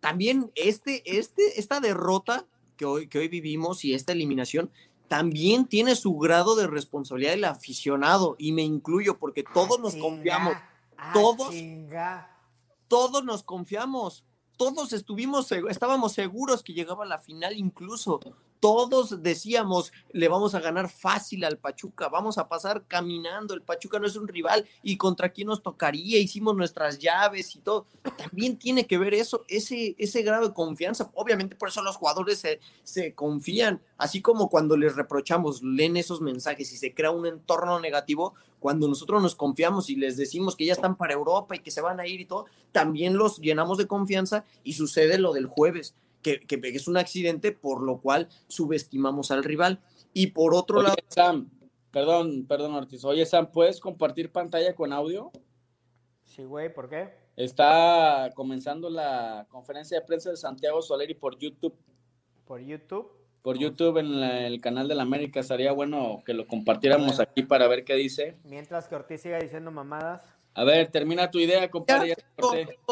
también este, este, esta derrota que hoy, que hoy vivimos y esta eliminación también tiene su grado de responsabilidad el aficionado, y me incluyo porque todos Ah, nos chinga, confiamos, ah, todos. chinga. todos nos confiamos, todos estuvimos, estábamos seguros que llegaba a la final incluso. Todos decíamos, le vamos a ganar fácil al Pachuca, vamos a pasar caminando, el Pachuca no es un rival y contra quién nos tocaría, hicimos nuestras llaves y todo. También tiene que ver eso, ese, ese grado de confianza. Obviamente por eso los jugadores se, se confían, así como cuando les reprochamos, leen esos mensajes y se crea un entorno negativo, cuando nosotros nos confiamos y les decimos que ya están para Europa y que se van a ir y todo, también los llenamos de confianza y sucede lo del jueves, que, que es un accidente por lo cual subestimamos al rival. Y por otro Oye, lado, Sam, perdón, perdón, Ortiz. Oye, Sam, ¿puedes compartir pantalla con audio? Sí, güey, ¿por qué? Está comenzando la conferencia de prensa de Santiago Soleri por YouTube. ¿Por YouTube? Por YouTube en la- el canal de la América. Sería bueno que lo compartiéramos aquí para ver qué dice. Mientras que Ortiz siga diciendo mamadas. A ver, termina tu idea, compadre.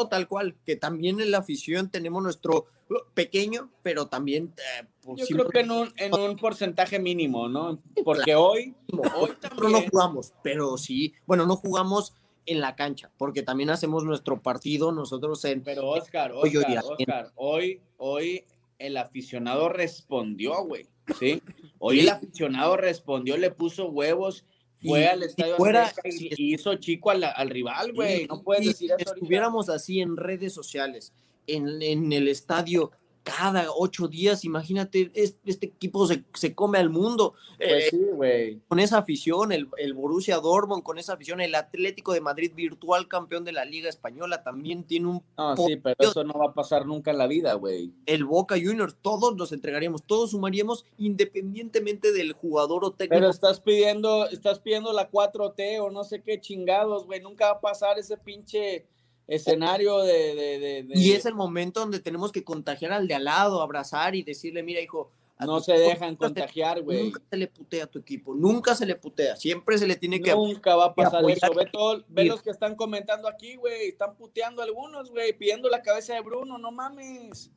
tal cual, que también en la afición tenemos nuestro uh, pequeño, pero también... eh, por Yo creo que en un, en un porcentaje mínimo, ¿no? Porque hoy, hoy Nosotros no también, jugamos, pero sí, bueno, no jugamos en la cancha, porque también hacemos nuestro partido nosotros en... pero Oscar, Hoy, hoy, Oscar, hoy. Oscar, hoy, hoy el aficionado respondió, güey, ¿sí? Hoy el aficionado respondió, le puso huevos, fue Y- al estadio fuera- y, y hizo chico al, al rival, güey. No puedes decir eso si ahorita. estuviéramos así en redes sociales, en, en el estadio cada ocho días, imagínate, es- este equipo se, se come al mundo. Pues Eh, sí, güey. con esa afición, el, el Borussia Dortmund con esa afición, el Atlético de Madrid virtual campeón de la Liga Española también tiene un No, sí, pero eso no va a pasar nunca en la vida, güey. el Boca Juniors, todos los entregaríamos, todos sumaríamos independientemente del jugador o técnico. Pero estás pidiendo, estás pidiendo la 4T o no sé qué chingados, güey. Nunca va a pasar ese pinche escenario de, de, de- de- y es el momento donde tenemos que contagiar al de al lado, abrazar y decirle, mira, hijo, no se dejan contagiar, güey. Nunca se le putea a tu equipo, nunca se le putea, siempre se le tiene que... Nunca va a pasar apoyar. eso. Ve, todo- ve los que están comentando aquí, güey. Están puteando algunos, güey, pidiendo la cabeza de Bruno, no mames.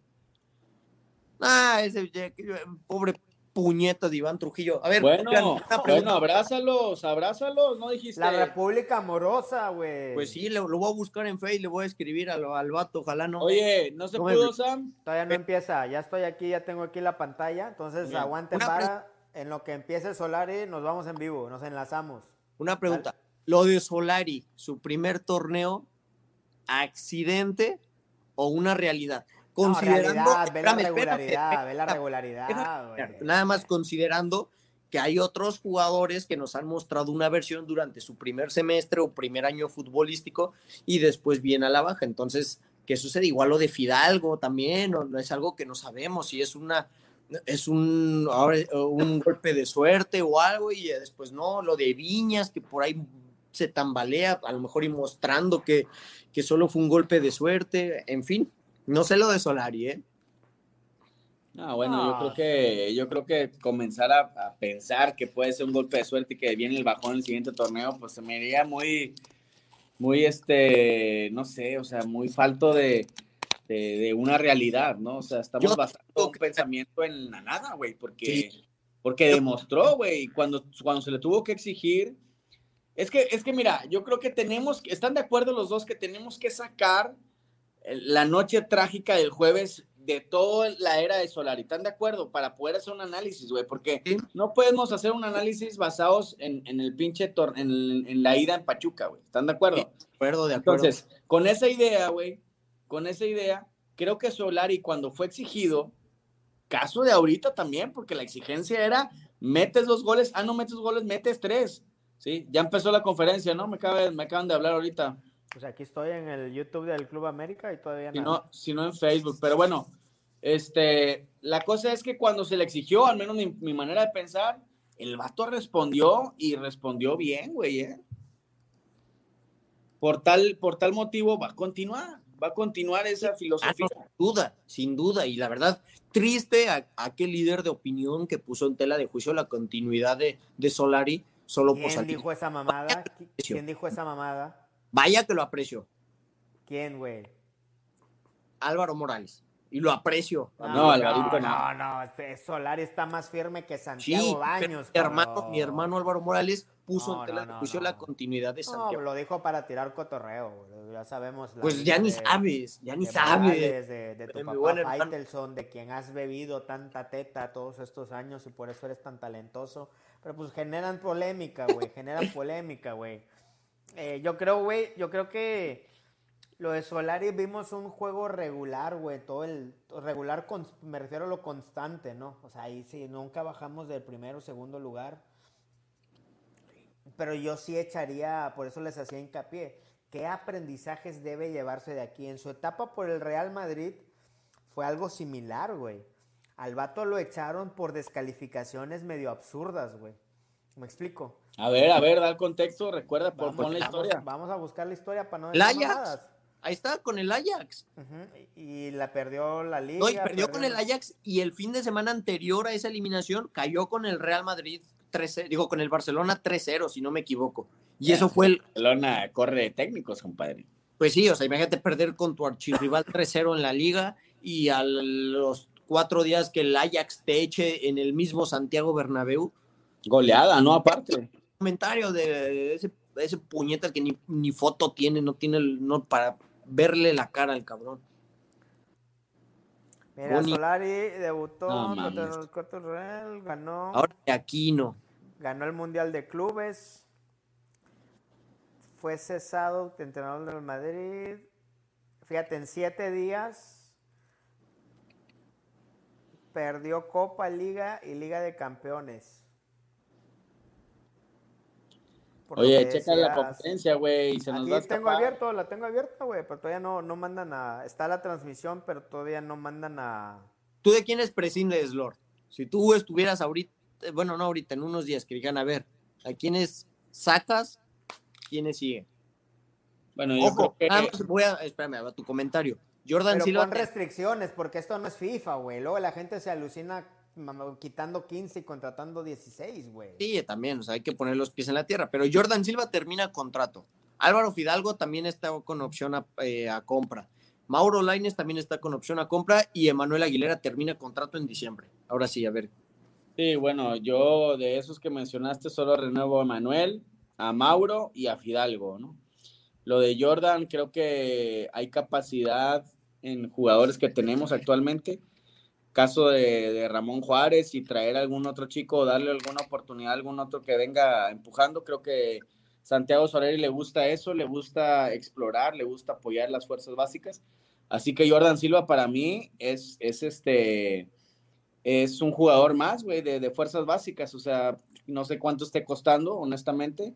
Ah, ese pobre puñeta de Iván Trujillo. A ver, Bueno, bueno, abrázalos, abrázalos, ¿no dijiste? La República Amorosa, güey. Pues sí, lo, lo voy a buscar en Facebook, le voy a escribir al, al vato, ojalá no. Oye, ¿no se No me- pudo, Sam? Todavía no empieza. Ya estoy aquí, ya tengo aquí la pantalla. Entonces, Bien. aguanten Una para. En lo que empiece Solari, nos vamos en vivo. Nos enlazamos. Una pregunta. Lo de Solari, su primer torneo, ¿accidente o una realidad? Considerando. no, realidad, ve la regularidad, ve la. Nada más considerando que hay otros jugadores que nos han mostrado una versión durante su primer semestre o primer año futbolístico y después viene a la baja. Entonces, ¿qué sucede? Igual lo de Fidalgo también, no es algo que no sabemos si es una es un, un golpe de suerte o algo y después no, lo de Viñas que por ahí se tambalea, a lo mejor y mostrando que, que solo fue un golpe de suerte, en fin, no sé lo de Solari, ¿eh? No, bueno, yo Ah. creo que yo creo que comenzar a, a pensar que puede ser un golpe de suerte y que viene el bajón en el siguiente torneo, pues se me iría muy, muy este, no sé, o sea, muy falto de, de, de una realidad, ¿no? O sea, estamos Yo basando un que- pensamiento en la nada, güey, porque, Sí. porque demostró, güey, cuando, cuando se le tuvo que exigir. Es que, es que mira, yo creo que tenemos, que- están de acuerdo los dos que tenemos que sacar la noche trágica del jueves de toda la era de Solari. ¿Están de acuerdo? Para poder hacer un análisis, güey, porque Sí. no podemos hacer un análisis basados en, en el pinche tor- en, en la ida en Pachuca, güey. ¿Están de acuerdo? De acuerdo, de acuerdo. Entonces, con esa idea, güey, con esa idea, creo que Solari cuando fue exigido, caso de ahorita también, porque la exigencia era, metes dos goles, ah, no metes goles, metes tres. Sí, ya empezó la conferencia, ¿no? Me, acaban, me acaban de hablar ahorita. Pues aquí estoy en el YouTube del Club América y todavía si nada. no, si no en Facebook. Pero bueno, este, la cosa es que cuando se le exigió, al menos mi, mi manera de pensar, el vato respondió y respondió bien, güey, ¿eh? Por tal, por tal motivo va a continuar, va a continuar esa Ah, filosofía. no, sin duda, sin duda. Y la verdad, triste a, a aquel líder de opinión que puso en tela de juicio la continuidad de, de Solari solo por ¿Quién salir. dijo esa mamada? ¿Qui- ¿Quién dijo esa mamada? Vaya que lo aprecio. ¿Quién, güey? Álvaro Morales. Y lo aprecio. No, Alvarito, no, no, este Solari está más firme que Santiago Sí, Baños. pero mi hermano, mi hermano Álvaro Morales puso No, en tela no, de no, juicio no. la continuidad de No, Santiago. lo dijo para tirar cotorreo, güey, ya sabemos. la pues ya ni de- sabes, ya ni de sabes. Morales, de, de tu de mi papá. Faitelson, de quien has bebido tanta teta todos estos años y por eso eres tan talentoso. Pero pues generan polémica, güey, generan polémica, güey. Eh, yo creo, güey, yo creo que lo de Solari vimos un juego regular, güey, todo el regular, con- me refiero a lo constante, ¿no? O sea, ahí sí, nunca bajamos del primero o segundo lugar. Pero yo sí echaría, por eso les hacía hincapié, ¿qué aprendizajes debe llevarse de aquí? En su etapa por el Real Madrid fue algo similar, güey. Al vato lo echaron por descalificaciones medio absurdas, güey. ¿Me explico? A ver, a ver, da el contexto, recuerda, por, Vamos, pon la historia. vamos a buscar la historia para no El decir Ajax. mamadas. Ahí está, con el Ajax. Y y la perdió la liga. No, y perdió con el Ajax y el fin de semana anterior a esa eliminación cayó con el Real Madrid 3 digo, con el Barcelona 3-0, si no me equivoco. Y eso fue el, Barcelona corre de técnicos, compadre. pues sí, o sea, imagínate perder con tu archirrival 3-0 en la liga y a los cuatro días que el Ajax te eche en el mismo Santiago Bernabéu. Goleada, ¿no? Aparte. Comentario de ese, ese puñeta que ni, ni foto tiene, no tiene, el- no para verle la cara al cabrón. Mira, Boni- Solari debutó No contra el Corto Real, ganó, Ahora de Aquino. ganó el Mundial de Clubes, fue cesado entrenador del Madrid. Fíjate, en siete días perdió Copa, Liga y Liga de Campeones. Por lo Oye, que checa la competencia, güey, y se nos Aquí va a tengo abierto, la tengo abierta, güey, pero todavía no, no mandan a... Está la transmisión, pero todavía no mandan a... ¿Tú de quiénes prescindes, Lord? Si tú estuvieras ahorita, bueno, no ahorita, en unos días que digan, a ver, ¿a quiénes sacas? ¿Quiénes siguen? Bueno, yo Ojo, creo que... voy a, espérame, a tu comentario. Jordan Pero Silva, con restricciones, porque esto no es FIFA, güey. Luego la gente se alucina quitando 15 y contratando 16, güey. sí, también, o sea, hay que poner los pies en la tierra, pero Jordan Silva termina contrato. Álvaro Fidalgo también está con opción a, eh, a compra. Mauro Laines también está con opción a compra y Emanuel Aguilera termina contrato en diciembre. Ahora sí, a ver, Sí, bueno, yo de esos que mencionaste solo renuevo a Manuel, a Mauro y a Fidalgo, ¿no? Lo de Jordan, creo que hay capacidad en jugadores que tenemos actualmente. Caso de, Ramón Juárez y traer algún otro chico o darle alguna oportunidad a algún otro que venga empujando. Creo que Santiago Soleri le gusta eso, le gusta explorar, le gusta apoyar las fuerzas básicas. Así que Jordan Silva para mí es, es este es un jugador más, güey, de, fuerzas básicas. O sea, no sé cuánto esté costando, honestamente,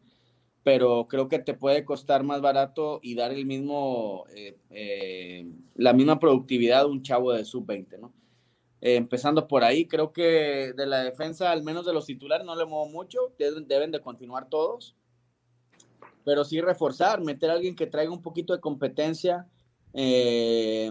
pero creo que te puede costar más barato y dar el mismo, eh, eh, la misma productividad de un chavo de sub-20, ¿no? Eh, empezando por ahí, creo que de la defensa, al menos de los titulares, no le muevo mucho, deben, deben de continuar todos, pero sí reforzar, meter a alguien que traiga un poquito de competencia, eh,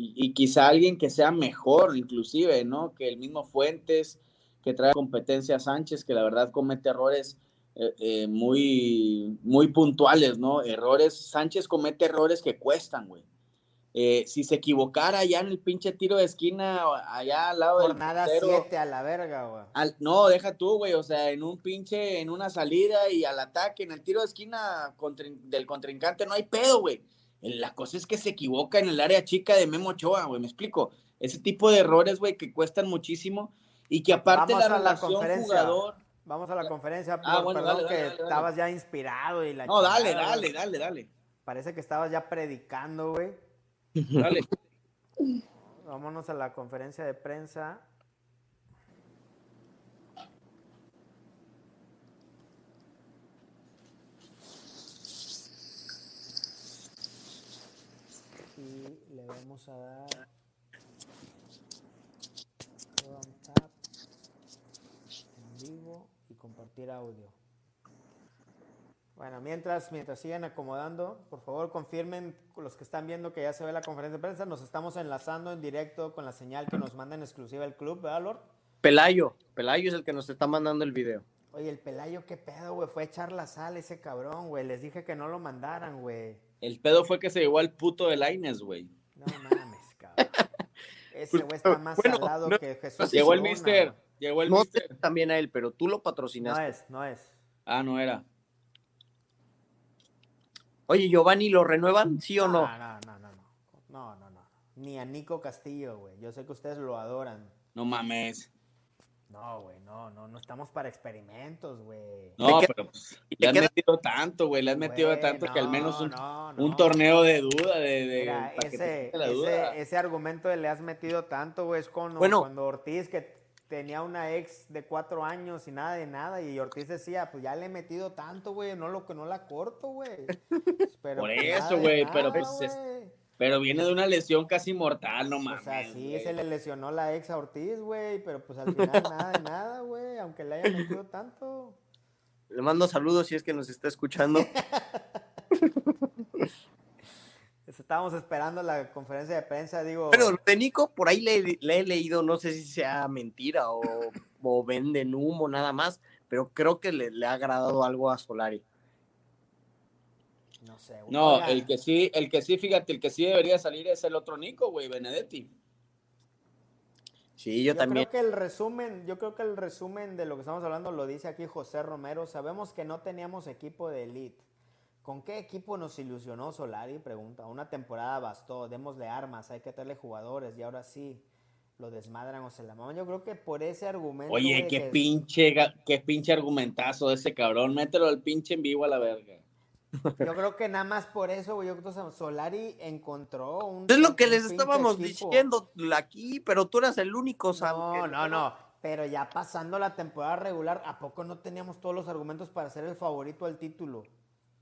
y, quizá alguien que sea mejor, inclusive, ¿no? Que el mismo Fuentes, que trae competencia a Sánchez, que la verdad comete errores eh, muy, muy puntuales, ¿no? Errores, Sánchez comete errores que cuestan, güey. Eh, si se equivocara ya en el pinche tiro de esquina, allá al lado del Jornada portero, 7 a la verga, güey. no, deja tú, güey, o sea, en un pinche, en una salida y al ataque, en el tiro de esquina contrin- del contrincante, no hay pedo, güey. La cosa es que se equivoca en el área chica de Memo Ochoa, güey, me explico. ese tipo de errores, güey, que cuestan muchísimo y que aparte Vamos la a la relación conferencia. jugador. Vamos a la conferencia. Ah, por- bueno, perdón dale, que dale, dale, dale. estabas ya inspirado y la No, dale, chingada, dale, güey. dale, dale. Parece que estabas ya predicando, güey. Dale. Vámonos a la conferencia de prensa. Y le vamos a dar on tap en vivo y compartir audio. Bueno, mientras, mientras siguen acomodando, por favor confirmen los que están viendo que ya se ve la conferencia de prensa. Nos estamos enlazando en directo con la señal que nos manda en exclusiva el club, ¿verdad, Lord? Pelayo, Pelayo es el que nos está mandando el video. Oye, el Pelayo, qué pedo, güey. Fue a echar la sal ese cabrón, güey. Les dije que no lo mandaran, güey. El pedo fue que se llevó al puto de Laines, güey. No mames, cabrón. Ese güey está más Bueno, salado no- que Jesús. Llegó el mister. Llegó el No mister. también a él, pero tú lo No patrocinaste. es, no es. Ah, no era. Oye, Giovanni, ¿lo renuevan? ¿Sí o no? No, no, no, no. No, no, no. Ni a Nico Castillo, güey. Yo sé que ustedes lo adoran. No mames. No, güey, no, no, no estamos para experimentos, güey. No, pero pues, le has queda- metido tanto, güey. Le has metido tanto que al menos no, un, no, un no. torneo de duda, de, de Mira, para que te ese, la duda. ese argumento de le has metido tanto, güey, es Bueno. cuando Ortiz, que tenía una ex de cuatro años y nada de nada, y Ortiz decía, pues ya le he metido tanto, güey, no lo que no la corto, güey. Pero, Por pues, eso, güey, pero, pues, es- güey. Pero viene de una lesión casi mortal, no O mames. sea, sí, se le lesionó la ex a Ortiz, güey, pero pues al final nada de nada, güey, aunque le haya metido tanto. Le mando saludos si es que nos está escuchando. Estábamos esperando la conferencia de prensa, digo. Bueno, lo de Nico, por ahí le, le he leído, no sé si sea mentira o, o venden humo nada más, pero creo que le, le ha agradado algo a Solari. no sé, güey. No, el que sí, el que sí, fíjate, el que sí debería salir es el otro Nico, güey, Benedetti. Sí, yo, Yo también. creo que el resumen, yo creo que el resumen de lo que estamos hablando lo dice aquí José Romero. Sabemos que no teníamos equipo de elite. ¿Con qué equipo nos ilusionó Solari? Pregunta. Una temporada bastó, démosle armas, hay que darle jugadores y ahora sí lo desmadran o se la maman. Yo creo que por ese argumento. Oye, qué que- pinche, qué pinche argumentazo de ese cabrón. Mételo al pinche en vivo a la verga. Yo creo que nada más por eso, güey. Yo creo que Solari encontró un. Es lo que les estábamos equipo. diciendo aquí, pero tú eras el único, Sam, No, no, no. Pero ya pasando la temporada regular, ¿a poco no teníamos todos los argumentos para ser el favorito al título?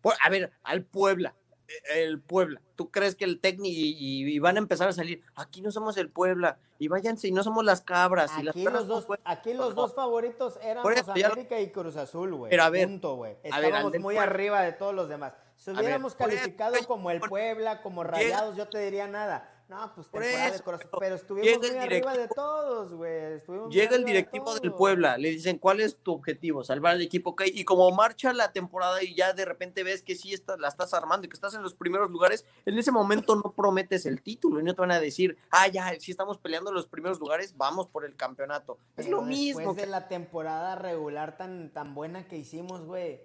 Por- a ver, al Puebla, eh, el Puebla, ¿tú crees que el técnico y, van a empezar a salir? Aquí no somos el Puebla, y váyanse, y no somos las cabras. y las Aquí los dos, aquí los dos favoritos lo- América y Cruz Azul, güey. Pero a ver, Punto, güey. a ver, Estábamos muy Puebla. arriba de todos los demás. Si hubiéramos calificado como el Puebla, como Rayados, yo te diría nada. No, pues Por temporada de eso, corazón. pero estuvimos muy arriba de todos, güey. Llega el de directivo del. Puebla, le dicen, ¿cuál es tu objetivo? Salvar al equipo, ok. Y como marcha la temporada y ya de repente ves que sí está, la estás armando y que estás en los primeros lugares, en ese momento no prometes el título y no te van a decir, ah, ya, si estamos peleando los primeros lugares, vamos por el campeonato. es lo mismo. Después de la temporada regular tan, tan buena que hicimos, güey,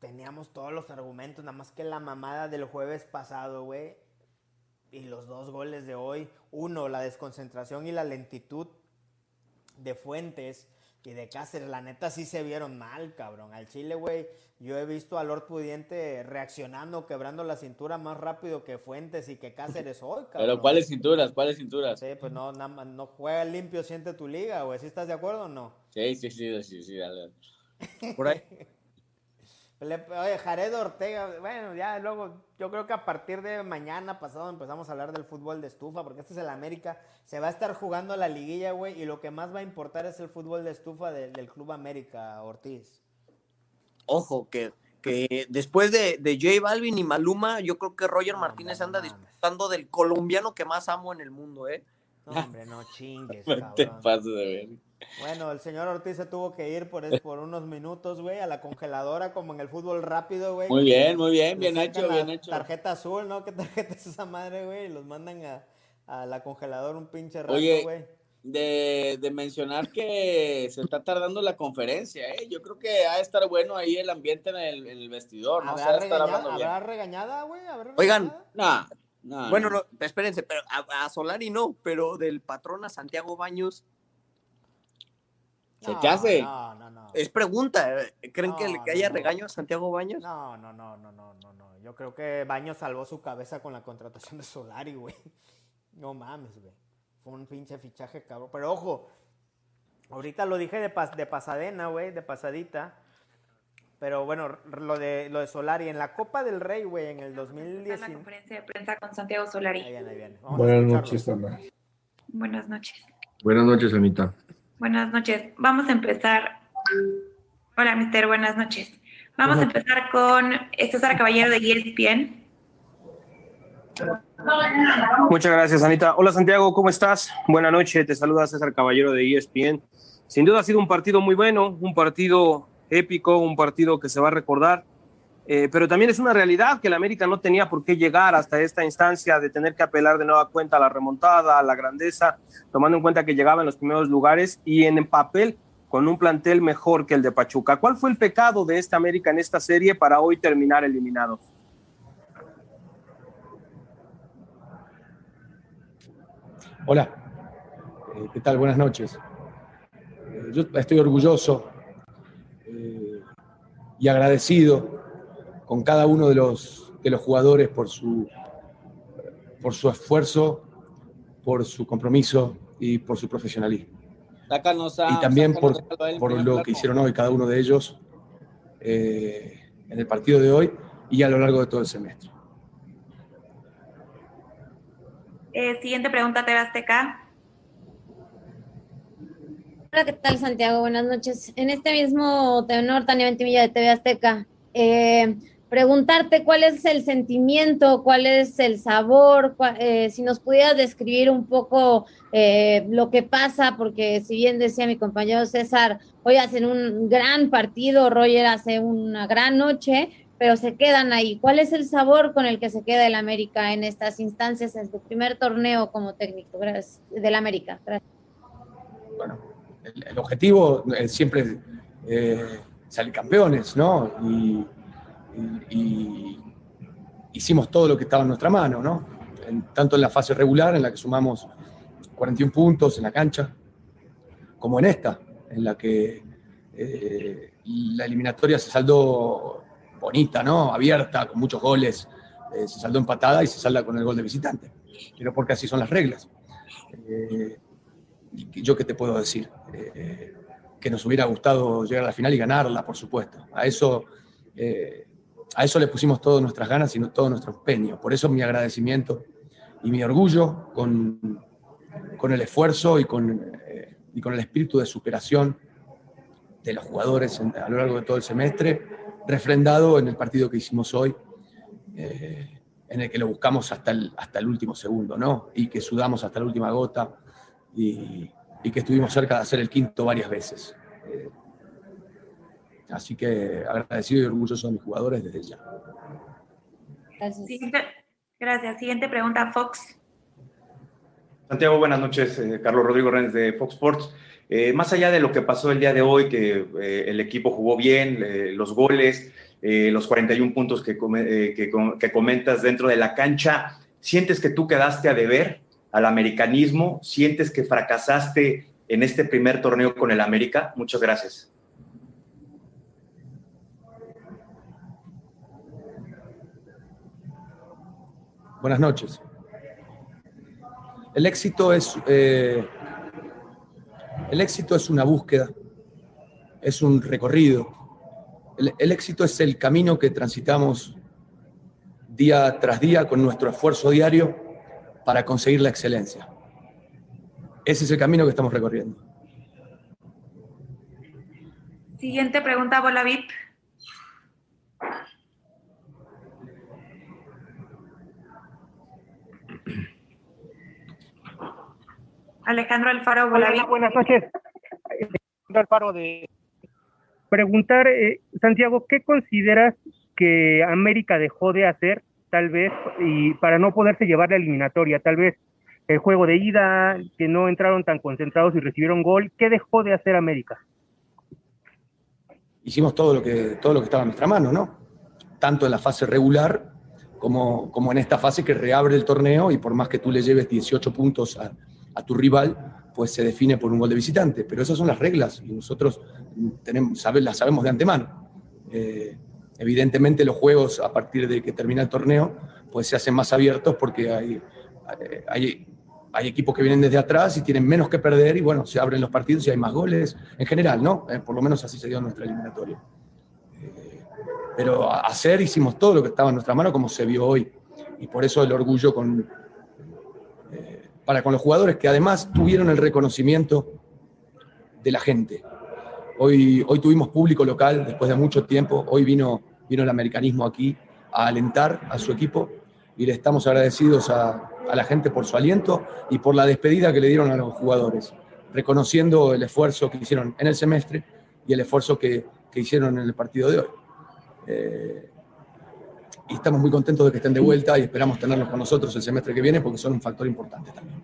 teníamos todos los argumentos, nada más que la mamada del jueves pasado, güey, y los dos goles de hoy. Uno, la desconcentración y la lentitud de Fuentes y de Cáceres. La neta sí se vieron mal, cabrón. Al Chile, güey, yo he visto a Lord Pudiente reaccionando, quebrando la cintura más rápido que Fuentes y que Cáceres hoy, cabrón. Pero ¿cuáles cinturas? ¿Cuáles cinturas? Sí, pues no, nada más- no juega limpio, siente tu liga, güey. ¿Sí estás de acuerdo o no? Sí, sí, sí, sí, sí, dale. Por ahí. Le- oye, Jared Ortega, bueno, ya luego, yo creo que a partir de mañana pasado empezamos a hablar del fútbol de estufa, porque este es el América, se va a estar jugando la liguilla, güey, y lo que más va a importar es el fútbol de estufa de- del Club América, Ortiz. Ojo, que, que después de, de J Balvin y Maluma, yo creo que Roger No, Martínez hombre, anda no disfrutando del colombiano que más amo en el mundo, ¿eh? No, hombre, no chingues, No te cabrón. pases de ver. Bueno, el señor Ortiz se tuvo que ir por, es- por unos minutos, güey, a la congeladora, como en el fútbol rápido, güey. Muy bien, muy bien, bien hecho, bien hecho. Tarjeta azul, ¿no? ¿Qué tarjeta es esa madre, güey? Y los mandan a, a la congeladora un pinche rato, güey. De, de mencionar que se está tardando la conferencia, ¿eh? Yo creo que ha de estar bueno ahí el ambiente en el, en el vestidor, ¿no? Se ha ¿Habrá, de estar regaña- hablando bien. ¿Habrá regañada, güey? ¿Habrá Oigan, regañada? Nah, No, Bueno, no. no, espérense, pero a, a Solari no, pero del patrón a Santiago Baños ¿Se No, qué hace? No, no, no. es pregunta. ¿eh? ¿Creen que, No, que haya no, no. regaño a Santiago Baños? No, no, no, no, no, no, no. Yo creo que Baños salvó su cabeza con la contratación de Solari, güey. No mames, güey. Fue un pinche fichaje, cabrón. Pero ojo, ahorita lo dije de, pas- de pasadena, güey, de pasadita. Pero bueno, lo de, lo de Solari en la Copa del Rey, güey, en el Está la 2019. conferencia de prensa con Santiago Ahí Solari. viene, ahí viene. Vamos a Buenas noches, Ana. Buenas noches. Buenas noches, Anita. Buenas noches. Vamos a empezar. Hola, mister. Buenas noches. Vamos a empezar con César Caballero de ESPN. Muchas gracias, Anita. Hola, Santiago, ¿cómo estás? Buenas noches, te saluda César Caballero de ESPN. Sin duda ha sido un partido muy bueno, un partido épico, un partido que se va a recordar, eh, pero también es una realidad que el América no tenía por qué llegar hasta esta instancia de tener que apelar de nueva cuenta a la remontada, a la grandeza, tomando en cuenta que llegaba en los primeros lugares y en el papel con un plantel mejor que el de Pachuca. ¿Cuál fue el pecado de esta América en esta serie para hoy terminar eliminado? Hola, Eh, ¿qué tal? Buenas noches. Eh, yo estoy orgulloso y agradecido con cada uno de los, de los jugadores por su, por su esfuerzo, por su compromiso y por su profesionalismo. A- y también por, por lo que hicieron hoy cada uno de ellos eh, en el partido de hoy y a lo largo de todo el semestre. Eh, siguiente pregunta, TV Azteca. Hola, ¿qué tal Santiago? Buenas noches. En este mismo tenor, Tania Ventimilla de TV Azteca, eh, preguntarte cuál es el sentimiento, cuál es el sabor, cua- eh, si nos pudieras describir un poco eh, lo que pasa, porque si bien decía mi compañero César, hoy hacen un gran partido, Roger hace una gran noche, pero se quedan ahí. ¿Cuál es el sabor con el que se queda el América en estas instancias, en su primer torneo como técnico? Gracias. Del América. Gracias. bueno, el, objetivo es siempre eh, salir campeones, ¿no? Y- hicimos todo lo que estaba en nuestra mano, ¿no? Tanto en la fase regular, en la que sumamos 41 puntos en la cancha, como en esta, en la que eh, la eliminatoria se saldó bonita, ¿no? Abierta, con muchos goles, eh, se saldó empatada y se salda con el gol de visitante, pero porque así son las reglas. Eh, yo qué te puedo decir, Eh, que nos hubiera gustado llegar a la final y ganarla, por supuesto. A eso, a eso le pusimos todas nuestras ganas y todo nuestro empeño. Por eso mi agradecimiento y mi orgullo con, con el esfuerzo y con, eh, y con el espíritu de superación de los jugadores a lo largo de todo el semestre, refrendado en el partido que hicimos hoy, eh, en el que lo buscamos hasta el, hasta el último segundo, ¿no? Y que sudamos hasta la última gota y, y que estuvimos cerca de hacer el quinto varias veces. Así que agradecido y orgulloso de mis jugadores desde ya. Gracias. Siguiente, gracias. Siguiente pregunta, Fox. Santiago, buenas noches. eh, Carlos Rodrigo Renz de Fox Sports. Eh, más allá de lo que pasó el día de hoy, que eh, el equipo jugó bien, eh, los goles, eh, los 41 puntos que, come- eh, que, com- que comentas dentro de la cancha, ¿sientes que tú quedaste a deber al americanismo? ¿Sientes que fracasaste en este primer torneo con el América? Muchas gracias. Buenas noches. El éxito es, eh, el éxito es una búsqueda, es un recorrido. El, el éxito es el camino que transitamos día tras día con nuestro esfuerzo diario para conseguir la excelencia. Ese es el camino que estamos recorriendo. Siguiente pregunta, Bola VIP. Alejandro Alfaro, buenas noches. Alejandro Alfaro de preguntar, eh, Santiago, ¿qué consideras que América dejó de hacer, tal vez, y para no poderse llevar la eliminatoria? Tal vez el juego de ida, que no entraron tan concentrados y recibieron gol. ¿Qué dejó de hacer América? hicimos todo lo que, todo lo que estaba en nuestra mano, ¿no? Tanto en la fase regular como, como en esta fase que reabre el torneo y por más que tú le lleves 18 puntos a, a tu rival, pues se define por un gol de visitante. Pero esas son las reglas y nosotros tenemos, las sabemos de antemano. Eh, evidentemente los juegos a partir de que termina el torneo, pues se hacen más abiertos porque hay, hay, hay equipos que vienen desde atrás y tienen menos que perder y bueno, se abren los partidos y hay más goles en general, ¿no? Eh, por lo menos así se dio en nuestra eliminatoria. Eh, pero hacer hicimos todo lo que estaba en nuestra mano como se vio hoy y por eso el orgullo con, para con los jugadores que además tuvieron el reconocimiento de la gente. Hoy, hoy tuvimos público local después de mucho tiempo, hoy vino, vino el americanismo aquí a alentar a su equipo y le estamos agradecidos a, a la gente por su aliento y por la despedida que le dieron a los jugadores, reconociendo el esfuerzo que hicieron en el semestre y el esfuerzo que, que hicieron en el partido de hoy. Eh, y estamos muy contentos de que estén de vuelta y esperamos tenerlos con nosotros el semestre que viene porque son un factor importante también.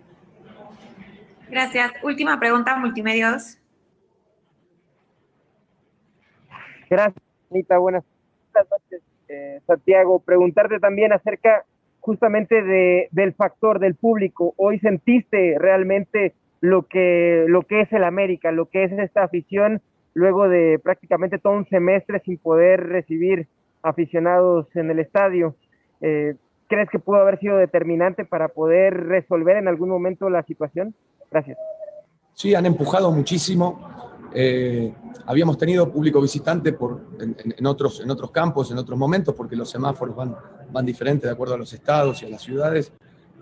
Gracias. Última pregunta, multimedios. Gracias, Anita. Buenas, noches, eh, Santiago. Preguntarte también acerca justamente de, del factor del público. Hoy sentiste realmente lo que, lo que es el América, lo que es esta afición, luego de prácticamente todo un semestre sin poder recibir aficionados en el estadio. Eh, ¿Crees que pudo haber sido determinante para poder resolver en algún momento la situación? Gracias. Sí, han empujado muchísimo. Eh, habíamos tenido público visitante por, en, otros, en otros campos, en otros momentos, porque los semáforos van, van diferentes de acuerdo a los estados y a las ciudades.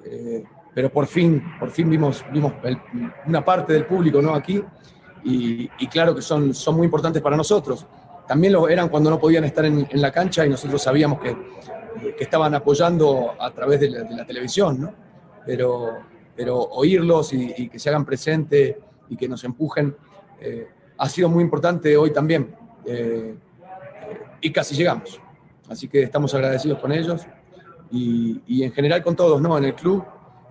Eh, pero por fin, por fin vimos, vimos una parte del público ¿no? aquí y, y, claro que son, son muy importantes para nosotros también lo eran cuando no podían estar en, la cancha y nosotros sabíamos que, que, estaban apoyando a través de la, televisión, ¿no? Pero, pero oírlos y, que se hagan presente y que nos empujen eh, ha sido muy importante hoy también. Eh, y casi llegamos. Así que estamos agradecidos con ellos y, y, en general con todos, ¿no? En el club,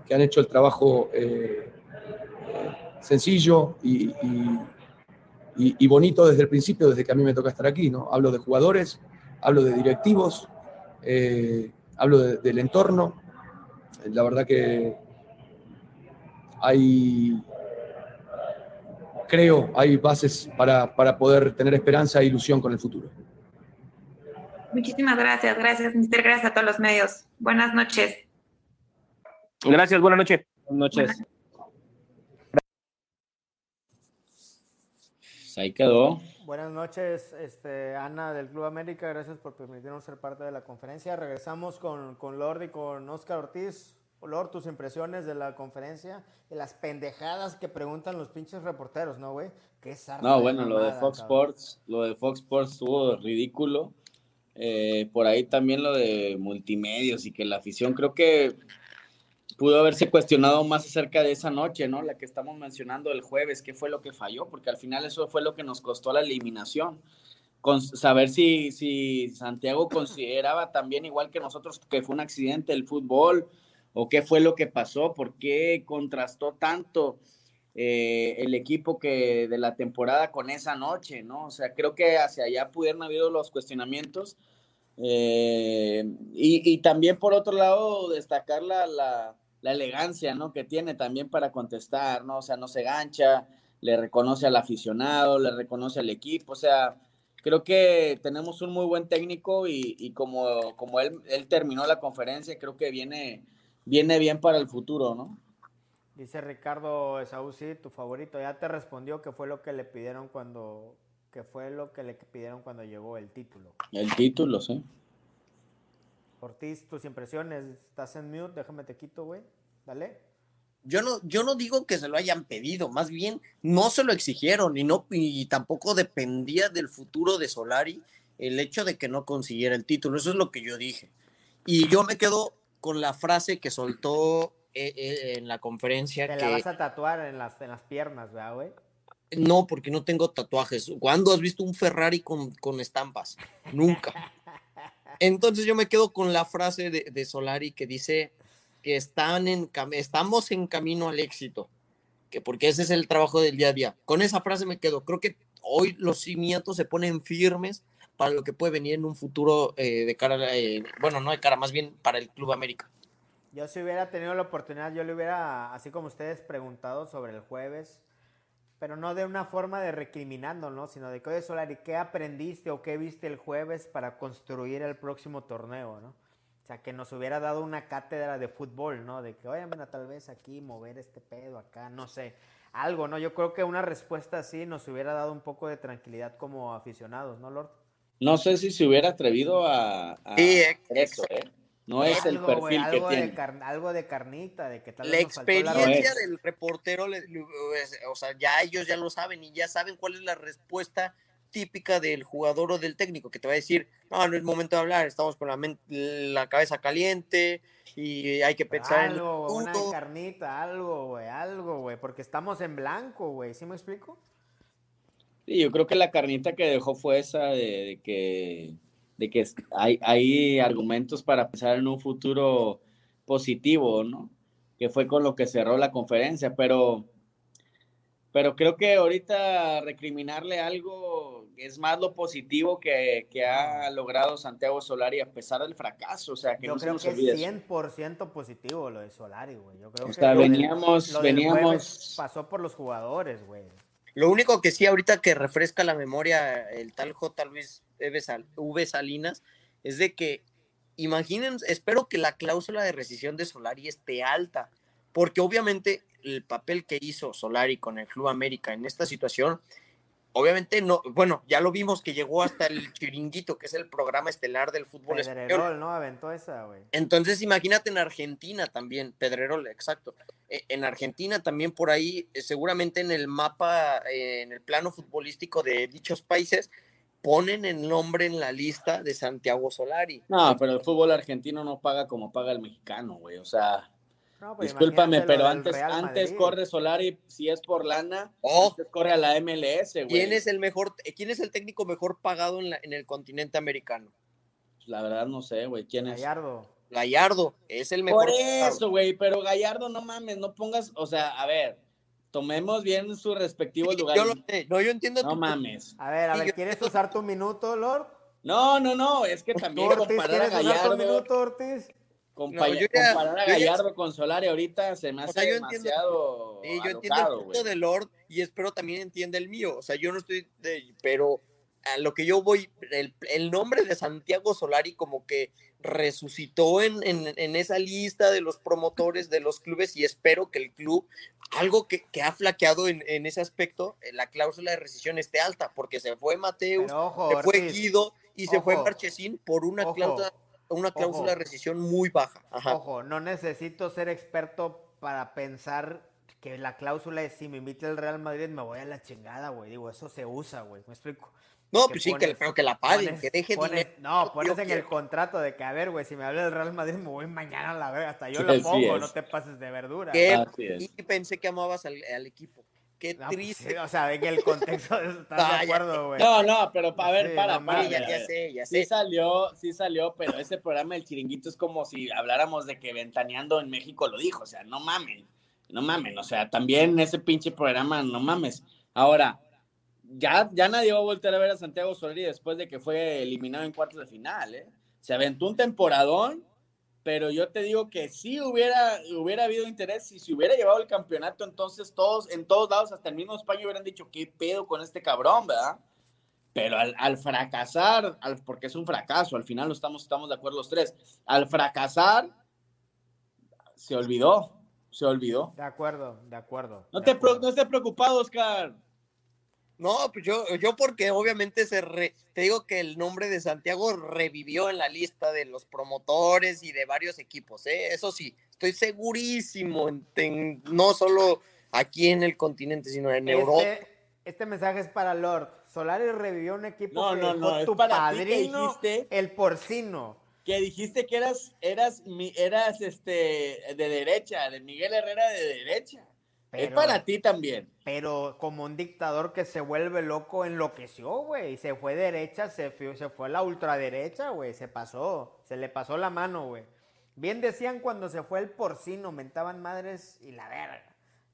que han hecho el trabajo eh, sencillo y, y, bonito desde el principio, desde que a mí me toca estar aquí, ¿no? Hablo de jugadores, hablo de directivos, eh, hablo del entorno. La verdad que hay, creo, hay bases para, para poder tener esperanza e ilusión con el futuro. Muchísimas gracias, gracias, mister. Gracias a todos los medios. Buenas noches. Gracias, buenas noches. Buenas noches. Pues ahí quedó. Buenas noches, este, Ana del Club América. Gracias por permitirnos ser parte de la conferencia. Regresamos con, con Lord y con Oscar Ortiz. Lord, tus impresiones de la conferencia, de las pendejadas que preguntan los pinches reporteros, ¿no, güey? Qué No, bueno, lo de Fox Sports, lo de Fox Sports estuvo ridículo. Eh, por ahí también lo de multimedios y que la afición creo que pudo haberse cuestionado más acerca de esa noche, ¿no? La que estamos mencionando el jueves, qué fue lo que falló, porque al final eso fue lo que nos costó la eliminación. Con saber si, si Santiago consideraba también, igual que nosotros, que fue un accidente el fútbol, o qué fue lo que pasó, por qué contrastó tanto eh, el equipo que de la temporada con esa noche, ¿no? O sea, creo que hacia allá pudieron haber los cuestionamientos. Eh, y, también por otro lado, destacar la, la elegancia, ¿no? Que tiene también para contestar, ¿no? O sea, no se gancha, le reconoce al aficionado, le reconoce al equipo, o sea, creo que tenemos un muy buen técnico y, como, como él, él, terminó la conferencia, creo que viene, viene bien para el futuro, ¿no? Dice Ricardo Saúl, tu favorito, ya te respondió que fue lo que le pidieron cuando, que fue lo que le pidieron cuando llegó el título. El título, sí. Ortiz, tus impresiones, estás en mute, déjame te quito, güey. Dale. Yo no, yo no digo que se lo hayan pedido, más bien no se lo exigieron y, no, y tampoco dependía del futuro de Solari el hecho de que no consiguiera el título. Eso es lo que yo dije. Y yo me quedo con la frase que soltó eh, eh, en la conferencia. Te la vas a tatuar en las, en las piernas, ¿verdad, güey? No, porque no tengo tatuajes. ¿Cuándo has visto un Ferrari con, con estampas? Nunca. Entonces yo me quedo con la frase de, Solari que dice que están en, estamos en camino al éxito, que porque ese es el trabajo del día a día. Con esa frase me quedo. Creo que hoy los cimientos se ponen firmes para lo que puede venir en un futuro eh, de cara, eh, bueno, no de cara, más bien para el Club América. Yo si hubiera tenido la oportunidad, yo le hubiera, así como ustedes, preguntado sobre el jueves, pero no de una forma de recriminando, ¿no? Sino de que, oye, Solari, ¿qué aprendiste o qué viste el jueves para construir el próximo torneo, ¿no? O sea, que nos hubiera dado una cátedra de fútbol, ¿no? De que, oye, mira, tal vez aquí mover este pedo acá, no sé. Algo, ¿no? Yo creo que una respuesta así nos hubiera dado un poco de tranquilidad como aficionados, ¿no, Lord? No sé si se hubiera atrevido a, a Sí, eso, ¿eh? No es el Algo, güey, perfil que algo de tiene. car- algo de carnita, de que tal La vez nos faltó la- experiencia del reportero, le- le- o sea, ya ellos ya lo saben y ya saben cuál es la respuesta típica del jugador o del técnico, que te va a decir, no, no es momento de hablar, estamos con la, cabeza caliente y hay que pensar en el Algo, güey, una futuro". carnita, algo, güey, algo, güey, porque estamos en blanco, güey, ¿sí me explico? Sí, yo creo que la carnita que dejó fue esa de, de que, de que hay, hay argumentos para pensar en un futuro positivo, ¿no? Que fue con lo que cerró la conferencia, pero, pero creo que ahorita recriminarle algo es más lo positivo que, que ha logrado Santiago Solari a pesar del fracaso, o sea, que Yo no se creo nos que olvide es eso. 100% positivo lo de Solari, güey. Yo creo O que sea, lo del- veníamos- lo del veníamos- jueves pasó por los jugadores, güey. Lo único que sí, ahorita que refresca la memoria el tal J. Luis V. Sal- V. Salinas, es de que, imaginen, espero que la cláusula de rescisión de Solari esté alta, porque obviamente el papel que hizo Solari con el Club América en esta situación, obviamente no, bueno, ya lo vimos que llegó hasta el chiringuito, que es el programa estelar del fútbol español. Pedrerol, ¿no? Aventó esa, güey. Entonces, imagínate en Argentina también, Pedrerol, exacto. Eh, En Argentina también por ahí, eh, seguramente en el mapa, eh, en el plano futbolístico de dichos países, ponen el nombre en la lista de Santiago Solari. No, pero el fútbol argentino no paga como paga el mexicano, güey. O sea, No, pues discúlpame, pero antes, antes corre Solari, si es por lana, Oh. antes corre a la MLS, güey. ¿Quién es el mejor, quién es el técnico mejor pagado en, la- en el continente americano? La verdad no sé, güey, quién es. Gallardo. Gallardo, es el mejor. Por eso, güey, pero Gallardo, no mames, no pongas, o sea, a ver, tomemos bien sus respectivos Sí, lugares. yo lo sé, no, yo entiendo No tu- mames. A ver, a Sí, ver, yo- ¿quieres usar tu minuto, Lord? No, no, no, es que ¿Tú, también Ortiz, comparar a quieres usar tu Gallardo, minuto, Ortiz? compa- No, ya- comparar a yo ya- Gallardo con Solari ahorita se me O hace sea, yo entiendo- demasiado Sí, yo entiendo alocado, el punto de Lord y espero también entienda el mío. O sea, yo no estoy, de- pero a lo que yo voy, el, el nombre de Santiago Solari como que resucitó en, en- en esa lista de los promotores de los clubes y espero que el club, algo que, que ha flaqueado en, en ese aspecto, eh, la cláusula de rescisión esté alta, porque se fue Mateus, ojo, se fue Ortiz, Guido y se fue Marchesín por una ojo, cláusula, una cláusula de rescisión muy baja. Ajá. Ojo, no necesito ser experto para pensar que la cláusula es si me invita el Real Madrid me voy a la chingada, güey. Digo, eso se usa, güey. ¿Me explico? No, pues sí, que, pero que la paguen, Pones- que deje pones- dinero. No, Yo pones en el contrato de que, a ver, güey, si me habla del Real Madrid me voy mañana a la verga. Hasta yo Sí, lo pongo, es. no te pases de verdura. Qué- Así es. y pensé que amabas al, al equipo. Qué No, pues, triste. sí, o sea, en el contexto de eso estás Ah, de ya acuerdo, güey. No, no, pero a ver, Sí, para, no para. ya, ya ver. sé, ya Sí sé. salió, sí salió, pero ese programa del chiringuito es como si habláramos de que Ventaneando en México lo dijo, o sea, no mamen, no mamen, o sea, también ese pinche programa, no mames. Ahora, ya, ya nadie va a volver a ver a Santiago Solari después de que fue eliminado en cuartos de final, ¿eh? Se aventó un temporadón, pero yo te digo que sí hubiera, hubiera habido interés, y si hubiera llevado el campeonato, entonces todos, en todos lados, hasta el mismo España hubieran dicho, ¿qué pedo con este cabrón, verdad? Pero al, al fracasar, al- porque es un fracaso, al final lo estamos, estamos de acuerdo los tres, al fracasar, se olvidó, se olvidó. De acuerdo, de acuerdo. No de te, pro- acuerdo. no estés preocupado, Oscar. No, pues yo, yo porque obviamente se re- te digo que el nombre de Santiago revivió en la lista de los promotores y de varios equipos, ¿eh? Eso sí, estoy segurísimo, en- en- no solo aquí en el continente, sino en Europa. Este, este mensaje es para Lord. Solari revivió un equipo No, que no, dejó no, es tu para ti que padrino, dijiste- el porcino. Que dijiste que eras, eras, mi- eras este, de derecha, de Miguel Herrera de derecha. Es Pero- para ti también. Pero como un dictador que se vuelve loco, enloqueció, güey. Se fue derecha, se fue, se fue a la ultraderecha, güey. Se pasó, se le pasó la mano, güey. Bien decían cuando se fue el porcino, mentaban madres y la verga.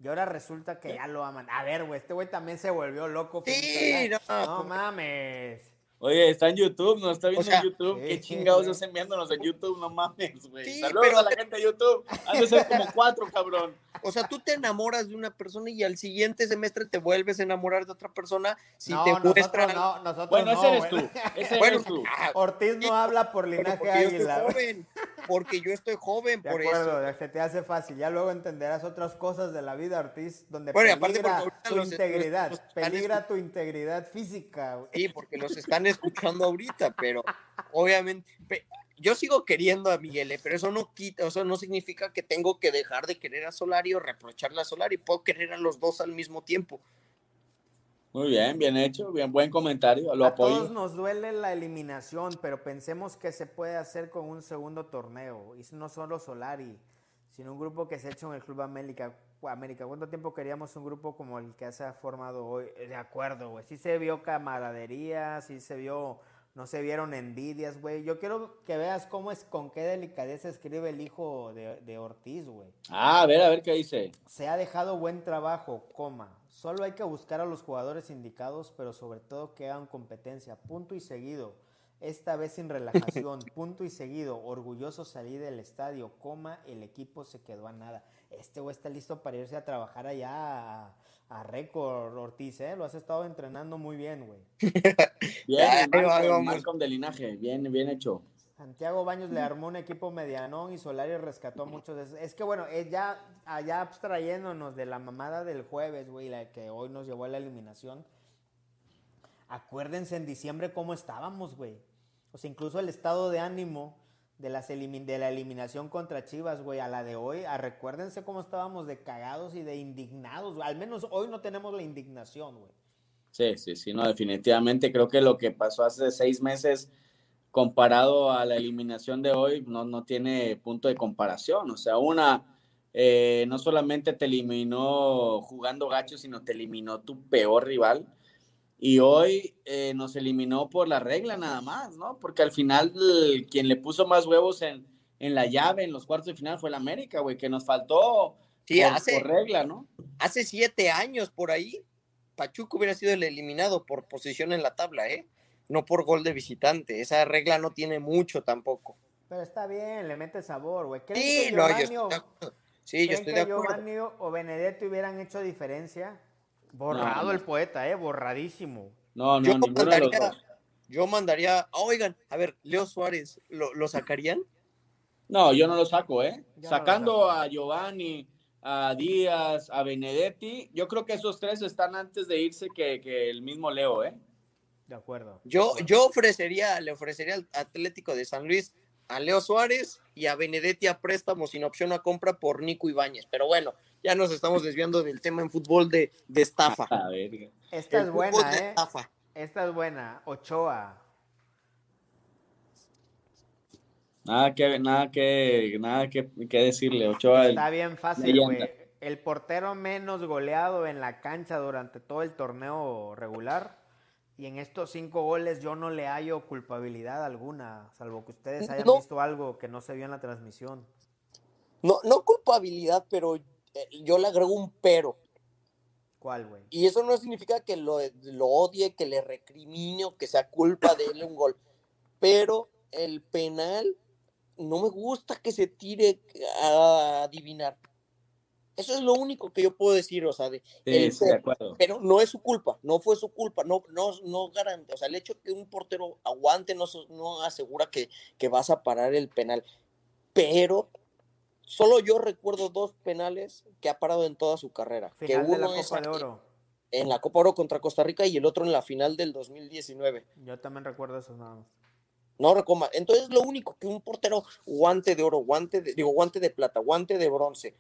Y ahora resulta que ya lo aman. A ver, güey, este güey también se volvió loco. Sí, no, no mames. Oye, está en YouTube, nos está viendo O sea, en YouTube. ¿Qué chingados güey. hacen viéndonos en YouTube? No mames, güey. Sí, Saludos pero- a la gente de YouTube. Han de ser como cuatro, cabrón. O sea, tú te enamoras de una persona y al siguiente semestre te vuelves a enamorar de otra persona si no, te muestra. no, nosotros Bueno, no, ese eres güey. tú. Ese Bueno, eres tú. Ortiz no habla por linaje porque yo estoy águila. joven. Porque yo estoy joven, De por acuerdo, eso. se te hace fácil. Ya luego entenderás otras cosas de la vida, Ortiz, donde Bueno, aparte peligra ahorita tu los- integridad, los- los están peligra tu integridad física. güey. Sí, porque los están escuchando ahorita, pero obviamente. pe- Yo sigo queriendo a Miguel, eh, pero eso no quita, eso no significa que tengo que dejar de querer a Solari o reprocharle a Solari. Puedo querer a los dos al mismo tiempo. Muy bien, bien hecho, bien buen comentario, lo a todos nos duele la eliminación, pero pensemos que se puede hacer con un segundo torneo. Y no solo Solari, sino un grupo que se ha hecho en el Club América. América, ¿cuánto tiempo queríamos un grupo como el que se ha formado hoy? De acuerdo, güey. Sí se vio camaradería, sí se vio, no se vieron envidias, güey. Yo quiero que veas cómo es, con qué delicadeza escribe el hijo de, de Ortiz, güey. Ah, a ver, a ver qué dice. Se ha dejado buen trabajo, coma. Solo hay que buscar a los jugadores indicados, pero sobre todo que hagan competencia. Punto y seguido. Esta vez sin relajación. Punto y seguido. Orgulloso salí del estadio, coma. El equipo se quedó a nada. Este güey está listo para irse a trabajar allá a, a récord, Ortiz, ¿eh? Lo has estado entrenando muy bien, güey. Bien, Malcolm. Malcolm de linaje, bien, bien hecho. Santiago Baños le armó un equipo medianón y Solari rescató a muchos de esos. Es que bueno, es ya allá abstrayéndonos de la mamada del jueves, güey, la que hoy nos llevó a la eliminación. Acuérdense en diciembre cómo estábamos, güey. O incluso el estado de ánimo de, las de la eliminación contra Chivas, güey, a la de hoy. A recuérdense cómo estábamos de cagados y de indignados. Al menos hoy no tenemos la indignación, güey. Sí, sí, sí, no, definitivamente creo que lo que pasó hace seis meses comparado a la eliminación de hoy no, no tiene punto de comparación. O sea, una, eh, no solamente te eliminó jugando gacho, sino te eliminó tu peor rival. Y hoy eh, nos eliminó por la regla nada más, ¿no? Porque al final el- quien le puso más huevos en, en la llave, en los cuartos de final, fue el América, güey, que nos faltó Sí, por, hace, por regla, ¿no? hace siete años por ahí, Pachuca hubiera sido el eliminado por posición en la tabla, ¿eh? No por gol de visitante. Esa regla no tiene mucho tampoco. Pero está bien, le mete sabor, güey. ¿Creen Sí, que no, yo Giovanni estoy o- de acuerdo. Sí, yo ¿Creen estoy que de acuerdo. Giovanni o Benedetto hubieran hecho diferencia? Borrado No, no. el poeta, ¿eh? Borradísimo. No, no, Yo ninguno de los mandaría, dos. yo mandaría, ah, oigan, a ver, Leo Suárez, ¿lo, lo sacarían? No, yo no lo saco, ¿eh? No lo Sacando saco. a Giovanni, a Díaz, a Benedetti, yo creo que esos tres están antes de irse que, que el mismo Leo, ¿eh? De acuerdo. Yo, yo ofrecería, le ofrecería al Atlético de San Luis a Leo Suárez y a Benedetti a préstamo sin opción a compra por Nico Ibáñez. Pero bueno, ya nos estamos desviando del tema en fútbol de, de estafa. A ver. Esta El es buena, ¿eh? estafa. Esta es buena. Ochoa. Nada que, nada que, nada que, que decirle, Ochoa. el- Está bien fácil, güey. El portero menos goleado en la cancha durante todo el torneo regular. Y en estos cinco goles yo no le hallo culpabilidad alguna, salvo que ustedes hayan No. visto algo que no se vio en la transmisión. No, no culpabilidad, pero yo le agrego un pero. ¿Cuál, güey? Y eso no significa que lo, lo odie, que le recrimine o que sea culpa de él un gol. Pero el penal no me gusta que se tire a adivinar. Eso es lo único que yo puedo decir, o sea, de, Sí, el sí, de pero- acuerdo. pero no es su culpa, no fue su culpa, no, no, no garante, o sea, el hecho que un portero aguante no, no asegura que, que vas a parar el penal, pero solo yo recuerdo dos penales que ha parado en toda su carrera, que Final de la uno es Copa de Oro. en la Copa Oro contra Costa Rica y el otro en la final del 2019. Yo también recuerdo eso nada más. No recuerdo. Entonces lo único que un portero guante de oro, guante de, digo, guante de plata, guante de bronce,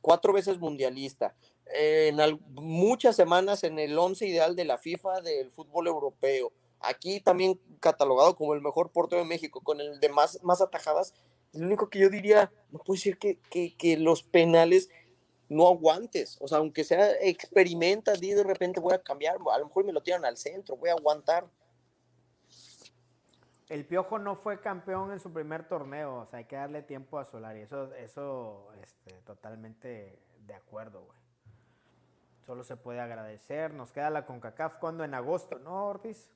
cuatro veces mundialista, eh, en al- muchas semanas en el once ideal de la FIFA del fútbol europeo, aquí también catalogado como el mejor portero de México, con el de más, más atajadas, lo único que yo diría, no puede ser que, que, que los penales no aguantes, o sea, aunque sea experimentas y de repente voy a cambiar, a lo mejor me lo tiran al centro, voy a aguantar. El Piojo no fue campeón en su primer torneo, o sea, hay que darle tiempo a Solari. Eso, eso, este, totalmente de acuerdo, güey. Solo se puede agradecer. Nos queda la CONCACAF cuando en agosto, ¿no, Ortiz?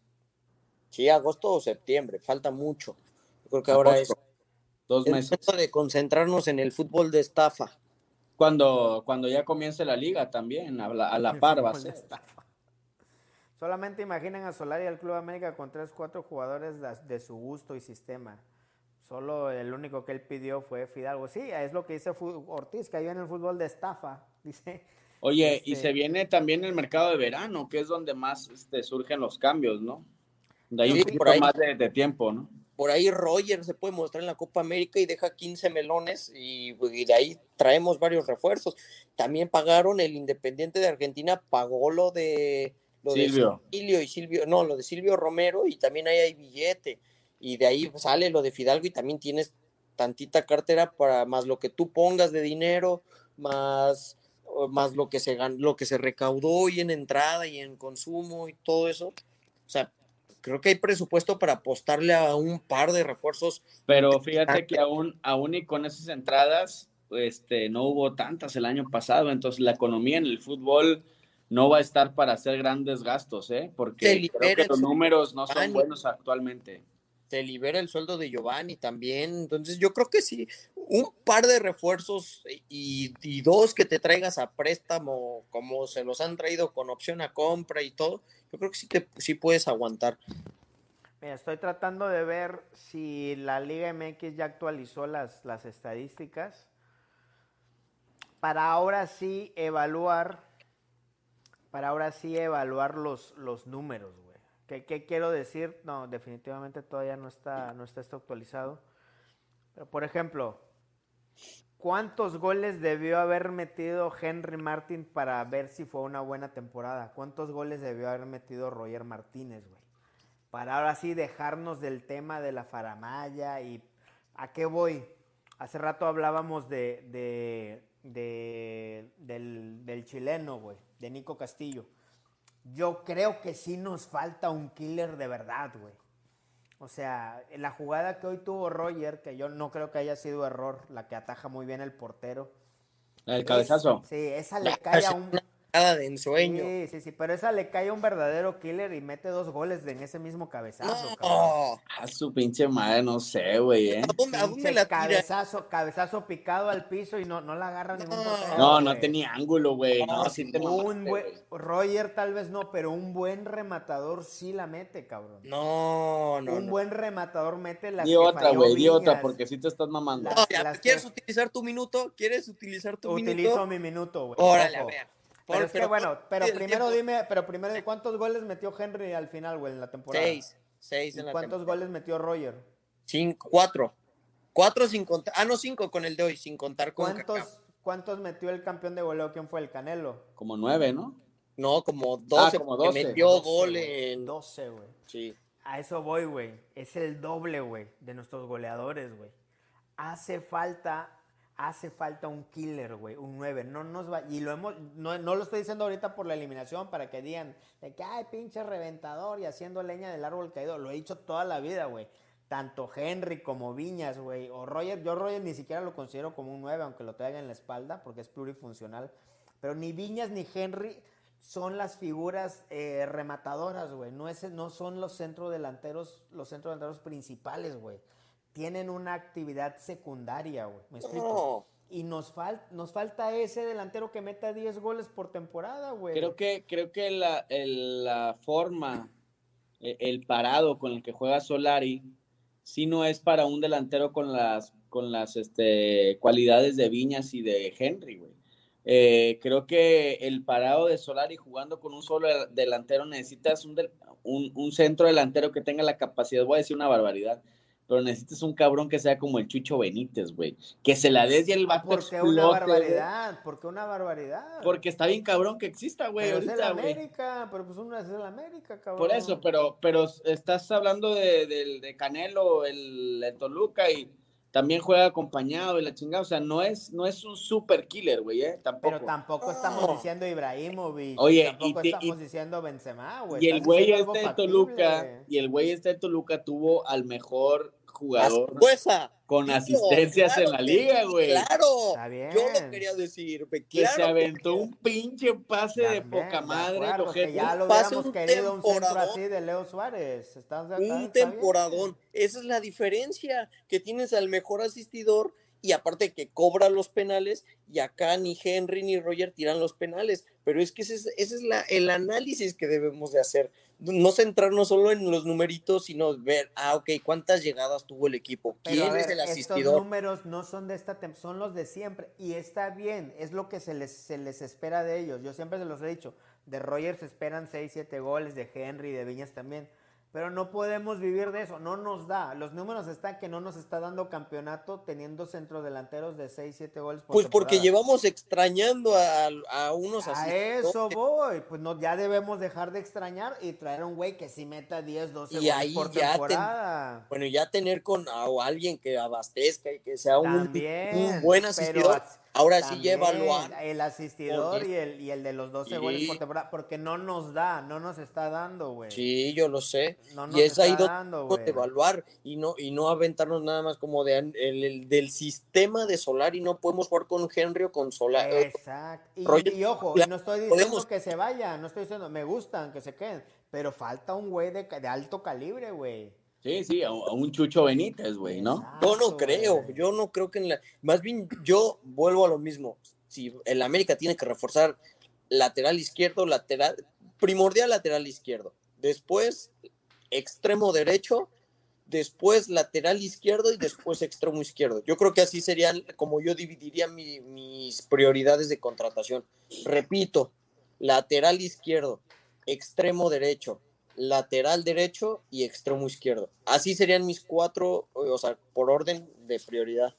Sí, agosto o septiembre, falta mucho. Yo creo que ahora es dos el meses. de concentrarnos en el fútbol de estafa. Cuando, cuando ya comience la liga también, a la, a la par va a ser. Solamente imaginen a Solari y al Club América con tres, cuatro jugadores de, de su gusto y sistema. Solo el único que él pidió fue Fidalgo. Sí, es lo que dice Ortiz, que en el fútbol de estafa. Dice, Oye, y Este- se viene también el mercado de verano, que es donde más este, surgen los cambios, ¿no? De ahí Sí, un por poquito ahí. más de, de tiempo, ¿no? Por ahí Roger se puede mostrar en la Copa América y deja 15 melones y, y de ahí traemos varios refuerzos. También pagaron el Independiente de Argentina, pagó lo de lo Silvio. de Silvio y Silvio, no, lo de Silvio Romero y también ahí hay billete. Y de ahí sale lo de Fidalgo y también tienes tantita cartera para más lo que tú pongas de dinero, más más lo que se gan- lo que se recaudó hoy en entrada y en consumo y todo eso. O sea, creo que hay presupuesto para apostarle a un par de refuerzos. Pero fíjate que aún, aún y con esas entradas, este, no hubo tantas el año pasado, entonces la economía en el fútbol no va a estar para hacer grandes gastos, ¿eh? Porque creo que los números no son buenos actualmente. Se libera el sueldo de Giovanni también. Entonces, yo creo que sí, un par de refuerzos y, y dos que te traigas a préstamo, como se los han traído con opción a compra y todo, yo creo que sí, te, sí puedes aguantar. Mira, estoy tratando de ver si la Liga MX ya actualizó las, las estadísticas para ahora sí evaluar, para ahora sí evaluar los, los números, güey. ¿Qué, qué quiero decir? No, definitivamente todavía no está, no está esto actualizado. Pero, por ejemplo, ¿cuántos goles debió haber metido Henry Martin para ver si fue una buena temporada? ¿Cuántos goles debió haber metido Roger Martínez, güey? para ahora sí dejarnos del tema de la faramaya y a qué voy. Hace rato hablábamos de, de- de- del, del chileno, güey, de Nico Castillo. Yo creo que sí nos falta un killer de verdad, güey. O sea, la jugada que hoy tuvo Roger, que yo no creo que haya sido error, la que ataja muy bien el portero. El Es- cabezazo. sí, esa le cae a un... Nada de ensueño. Sí, sí, sí, pero esa le cae a un verdadero killer y mete dos goles en ese mismo cabezazo, cabrón. No, A su pinche madre, no sé, güey, ¿eh? ¿a dónde, a dónde la tira? cabezazo, cabezazo picado al piso y no, no la agarra ningún portero. No, no tenía ángulo, güey. No, sí te Un buen. Roger tal vez no, pero un buen rematador sí la mete, cabrón. No, no, un no. buen rematador mete las Di otra, güey, di otra, porque sí te estás mamando. La- No, ya, las ¿Quieres que- utilizar tu minuto? ¿Quieres utilizar tu Utilizo minuto? mi minuto, güey. Órale, a ver. Pero es que pero- bueno, pero primero tiempo- dime, pero primero ¿cuántos goles metió Henry al final, güey, en la temporada? Seis. Seis ¿Y en la cuántos temporada. goles metió Roger? Cinco, cuatro. Cuatro sin contar. Ah, no, cinco con el de hoy, sin contar con. ¿Cuántos, ¿Cuántos metió el campeón de goleo? ¿Quién fue el Canelo? Como nueve, ¿no? No, como 12, como porque 12. metió 12, gol güey, en... 12, güey. Sí. A eso voy, güey. Es el doble, güey, de nuestros goleadores, güey. Hace falta, hace falta un killer, güey, un 9. No nos va, y lo hemos, no, no lo estoy diciendo ahorita por la eliminación para que digan de que ay, pinche reventador y haciendo leña del árbol caído. Lo he dicho toda la vida, güey. Tanto Henry como Viñas, güey. O Roger, yo Roger ni siquiera lo considero como un 9, aunque lo traiga en la espalda, porque es plurifuncional. Pero ni Viñas ni Henry son las figuras eh, rematadoras, güey. No, no son los centrodelanteros, los centrodelanteros principales, güey. Tienen una actividad secundaria, güey. ¿Me explico? No. Y nos, fal- nos falta ese delantero que meta 10 goles por temporada, güey. Creo que, creo que la, el- la forma, e- el parado con el que juega Solari, sí no es para un delantero con las, con las este, cualidades de Viñas y de Henry, güey. Eh, creo que el parado de Solari jugando con un solo del- delantero necesitas un, del- un, un centro delantero que tenga la capacidad, voy a decir una barbaridad, pero necesitas un cabrón que sea como el Chucho Benítez, güey. Que se la des y el vato ¿Por qué explote, una barbaridad? ¿Por qué una barbaridad? Porque está bien cabrón que exista, güey. Es el. América, pero pues uno es el América, cabrón. Por eso, pero, pero estás hablando de, del- de Canelo, el, el Toluca, y también juega acompañado y la chingada. O sea, no es, no es un super killer, güey, ¿eh? Tampoco. Pero tampoco estamos diciendo Ibrahimovic. Oye, tampoco y te- estamos y- diciendo Benzema, güey. y el güey este de Toluca, y el güey este de Toluca tuvo al mejor jugador Ascueza. con asistencias claro en la que liga, güey. Claro, Está bien. yo lo quería decir. Que claro se aventó un pinche pase de poca de madre, que ya lo Pase un querido un centro temporadón. así de Leo Suárez. ¿Estás de- un está bien. temporadón. Esa es la diferencia, que tienes al mejor asistidor y aparte que cobra los penales y acá ni Henry ni Roger tiran los penales. Pero es que ese es, ese es la, el análisis que debemos de hacer. No centrarnos solo en los numeritos, sino ver, ah, ok, ¿cuántas llegadas tuvo el equipo? ¿Quién es ver, el Estos asistidor? números no son de esta son los de siempre. Y está bien, es lo que se les, se les espera de ellos. Yo siempre se los he dicho. De Rogers se esperan 6, 7 goles, de Henry, de Viñas también. Pero no podemos vivir de eso, no nos da. Los números están que no nos está dando campeonato teniendo centrodelanteros de 6, 7 goles por Pues porque llevamos extrañando a, a unos A asistidores. eso voy, pues no, ya debemos dejar de extrañar y traer a un güey que sí meta 10, 12 Y goles ahí por ya ten- temporada. Bueno, ya tener con a o alguien que abastezca y que sea un, También, un buen asistidor, as- ahora sí ya también evaluar. El asistidor y el, y el de los 12 Sí. goles por temporada, porque no nos da, no nos está dando, güey. Sí, yo lo sé. No nos y es ahí está donde dando, debemos de güey. evaluar y no, y no aventarnos nada más como de el, el- del sistema de Solar y no podemos jugar con Henry o con Solar. Exacto. Y, Roger, y ojo, no estoy diciendo podemos- que se vayan, no estoy diciendo, me gustan, que se queden, pero falta un güey de, de alto calibre, güey. Sí, sí, a a un Chucho Benítez, güey, ¿no? Yo no Exacto, creo, yo no creo que en la. Más bien, yo vuelvo a lo mismo. Si el América tiene que reforzar lateral izquierdo, lateral. Primordial lateral izquierdo. Después, extremo derecho. Después, lateral izquierdo y después extremo izquierdo. Yo creo que así serían como yo dividiría mi- mis prioridades de contratación. Repito, lateral izquierdo, extremo derecho, lateral derecho y extremo izquierdo. Así serían mis cuatro, o sea, por orden de prioridad.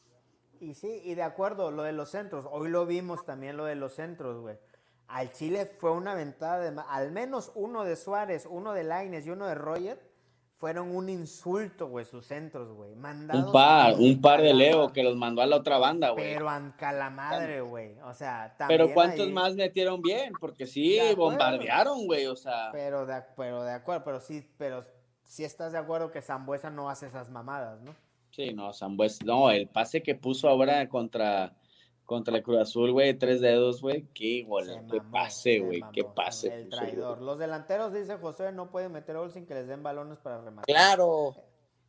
Y sí, y de acuerdo, lo de los centros, hoy lo vimos también lo de los centros, güey. Al Chile fue una ventada de al menos uno de Suárez, uno de Laines y uno de Roger fueron un insulto, güey, sus centros, güey. Un par, un par de Leo que los mandó a la otra banda, güey. Pero a la madre, güey. O sea, Pero también ¿cuántos ahí- más metieron bien? Porque sí, acuerdo. bombardearon, güey, o sea. Pero de, pero de acuerdo, pero sí, pero sí estás de acuerdo que Zambuesa no hace esas mamadas, ¿no? Sí, no, Sambues, no, el pase que puso ahora contra, contra el Cruz Azul, güey, tres dedos, güey, qué gol, Se qué mamó, pase, se güey, qué mamó, pase. El traidor. Los delanteros, dice José, no pueden meter gol sin que les den balones para rematar. Claro.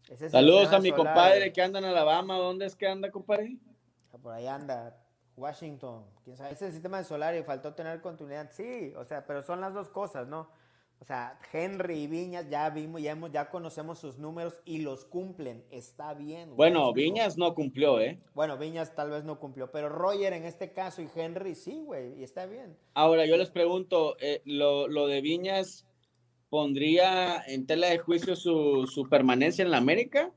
Ese el Saludos a mi compadre que anda en Alabama, ¿dónde es que anda, compadre? Por ahí anda. Washington. ¿Quién sabe? Ese sistema de Solari faltó tener continuidad. Sí, o sea, pero son las dos cosas, ¿no? O sea, Henry y Viñas ya vimos, ya hemos, ya conocemos sus números y los cumplen. Está bien. güey, Bueno. Viñas no cumplió, ¿eh? Bueno, Viñas tal vez no cumplió, pero Roger en este caso y Henry sí, güey, y está bien. Ahora, yo les pregunto, eh, lo, lo de Viñas pondría en tela de juicio su, su permanencia en la América?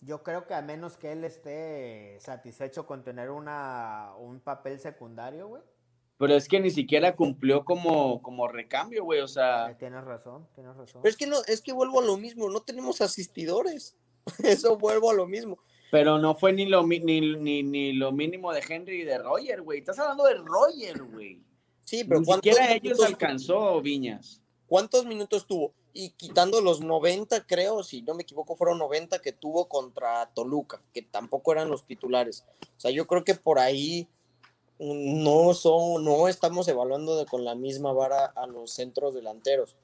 Yo creo que a menos que él esté satisfecho con tener una, un papel secundario, güey. Pero es que ni siquiera cumplió como, como recambio, güey, o sea, Eh, Tienes razón, tienes razón. Pero es que no, es que vuelvo a lo mismo, no tenemos asistidores. Eso vuelvo a lo mismo. pero no fue ni lo, ni, ni, ni lo mínimo de Henry y de Roger, güey. Estás hablando de Roger, güey. Sí, pero Ni ¿cuántos siquiera ellos minutos- alcanzó Viñas. ¿Cuántos minutos tuvo? Y quitando los 90, creo, si no me equivoco, fueron 90 que tuvo contra Toluca, que tampoco eran los titulares. O sea, yo creo que por ahí no son, no estamos evaluando de- con la misma vara a los centros delanteros.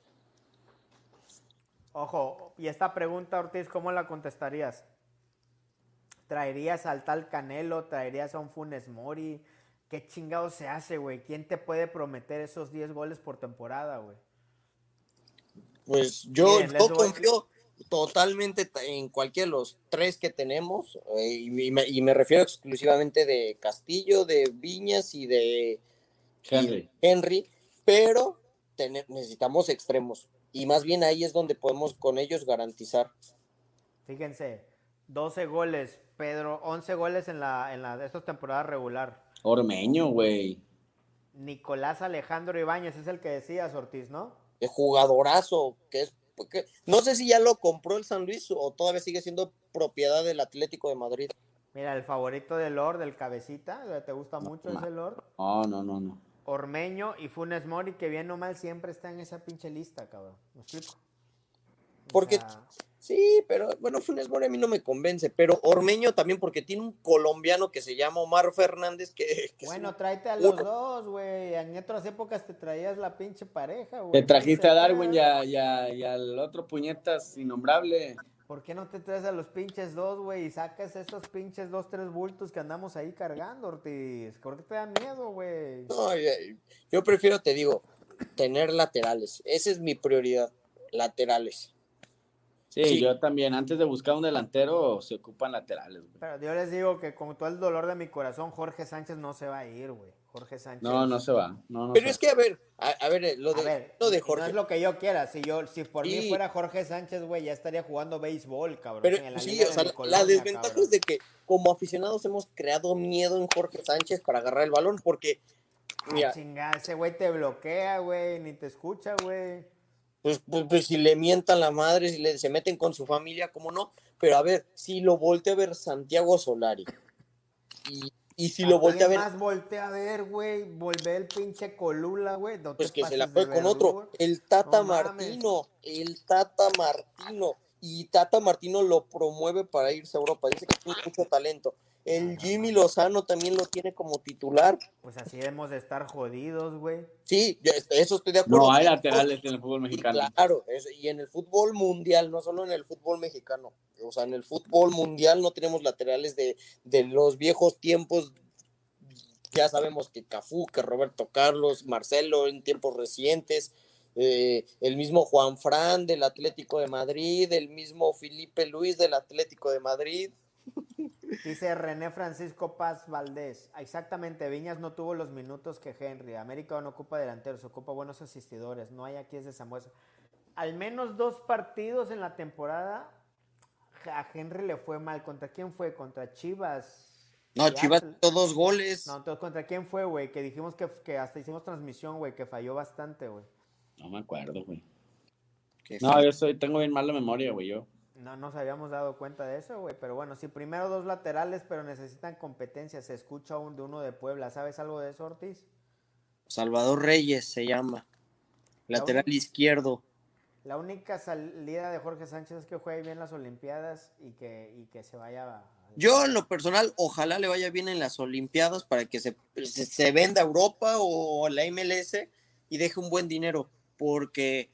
Ojo, y esta pregunta, Ortiz, ¿cómo la contestarías? ¿Traerías al tal Canelo? ¿Traerías a un Funes Mori? ¿Qué chingado se hace, güey? ¿Quién te puede prometer esos 10 goles por temporada, güey? Pues yo, confío totalmente ta- en cualquiera de los tres que tenemos, eh, y, y me, y me refiero exclusivamente de Castillo, de Viñas y de Henry. y Henry, pero tener- necesitamos extremos. Y más bien ahí es donde podemos con ellos garantizar. Fíjense, 12 goles, Pedro, 11 goles en la en la esta temporada regular. Ormeño, güey. Nicolás Alejandro Ibáñez es el que decías, Ortiz, ¿no? De jugadorazo, que es. No sé si ya lo compró el San Luis o todavía sigue siendo propiedad del Atlético de Madrid. Mira, el favorito de Lord, el cabecita, ¿te gusta mucho ma- ese Lord? No, no, no, no. Ormeño y Funes Mori, que bien o mal siempre está en esa pinche lista, cabrón. ¿Me explico? O Porque sea, Sí, pero bueno, Funes Mori a mí no me convence, pero Ormeño también porque tiene un colombiano que se llama Omar Fernández que... Bueno, un- tráete a los dos, güey. En otras épocas te traías la pinche pareja, güey. Te trajiste a Darwin y, a- y a- y al otro puñetas innombrable. ¿Por qué no te traes a los pinches dos, güey? Y sacas esos pinches dos, tres bultos que andamos ahí cargando, Ortiz. ¿Por qué te da miedo, güey? No, yo prefiero, te digo, tener laterales. Esa es mi prioridad, laterales. Sí, Sí. yo también. Antes de buscar un delantero, se ocupan laterales. güey. Pero yo les digo que con todo el dolor de mi corazón, Jorge Sánchez no se va a ir, güey. Jorge Sánchez. No, no se va. No, no Pero se es va. que, a ver, a, a ver, eh, lo A de, ver, lo de y no Jorge. es lo que yo quiera. Si yo, si por mí fuera Jorge Sánchez, güey, ya estaría jugando béisbol, cabrón. Pero en la sí, o de sea, mi la colonia, desventaja cabrón. es de que como aficionados hemos creado miedo en Jorge Sánchez para agarrar el balón porque, mira, Ah, ese güey te bloquea, güey, ni te escucha, güey. Pues, pues- pues si le mientan la madre, si le, se meten con su familia, ¿cómo no? Pero a ver, si lo voltea a ver Santiago Solari y, y si lo voltea a ver, más voltea a ver, güey, volvé el pinche colula, güey. no pues que se la fue con otro, el Tata No mames. Martino, el Tata Martino. Y Tata Martino lo promueve para irse a Europa, dice que tiene mucho talento. El Jimmy Lozano también lo tiene como titular. Pues así debemos de estar jodidos, güey. Sí, eso estoy de acuerdo. No hay laterales en el fútbol Y mexicano. claro, es- y en el fútbol mundial, no solo en el fútbol mexicano, o sea, en el fútbol mundial no tenemos laterales de, de los viejos tiempos. Ya sabemos que Cafú, que Roberto Carlos, Marcelo en tiempos recientes, eh, el mismo Juan Fran del Atlético de Madrid, el mismo Felipe Luis del Atlético de Madrid. Dice René Francisco Paz Valdés. Exactamente, Viñas no tuvo los minutos que Henry. América no ocupa delanteros, ocupa buenos asistidores. No hay aquí es de Samuel. Al menos dos partidos en la temporada a Henry le fue mal. ¿Contra quién fue? ¿Contra Chivas? No, Chivas hizo dos goles. No, entonces, ¿contra quién fue, güey? Que dijimos que, que hasta hicimos transmisión, güey, que falló bastante, güey. No me acuerdo, güey. No, yo soy, tengo bien mala memoria, güey, yo. No nos habíamos dado cuenta de eso, güey. Pero bueno, sí, primero dos laterales, pero necesitan competencia. Se escucha un de uno de Puebla. ¿Sabes algo de eso, Ortiz? Salvador Reyes se llama. Lateral izquierdo. La única salida de Jorge Sánchez es que juegue bien las Olimpiadas y que, y que se vaya. a- Yo, en lo personal, ojalá le vaya bien en las Olimpiadas para que se, se, se venda a Europa o a la MLS y deje un buen dinero. Porque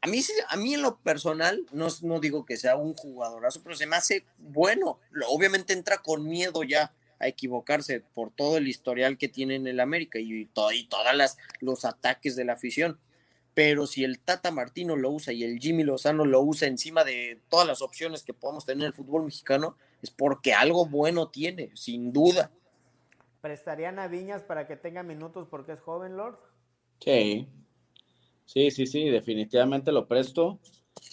a mí, a mí en lo personal, no, no digo que sea un jugadorazo, pero se me hace bueno. Lo- Obviamente entra con miedo ya a equivocarse por todo el historial que tiene en el América y, to- y todos los ataques de la afición. Pero si el Tata Martino lo usa y el Jimmy Lozano lo usa encima de todas las opciones que podemos tener en el fútbol mexicano, es porque algo bueno tiene, sin duda. ¿Prestarían a Viñas para que tenga minutos porque es joven, Lord? Sí. Sí, sí, sí, definitivamente lo presto.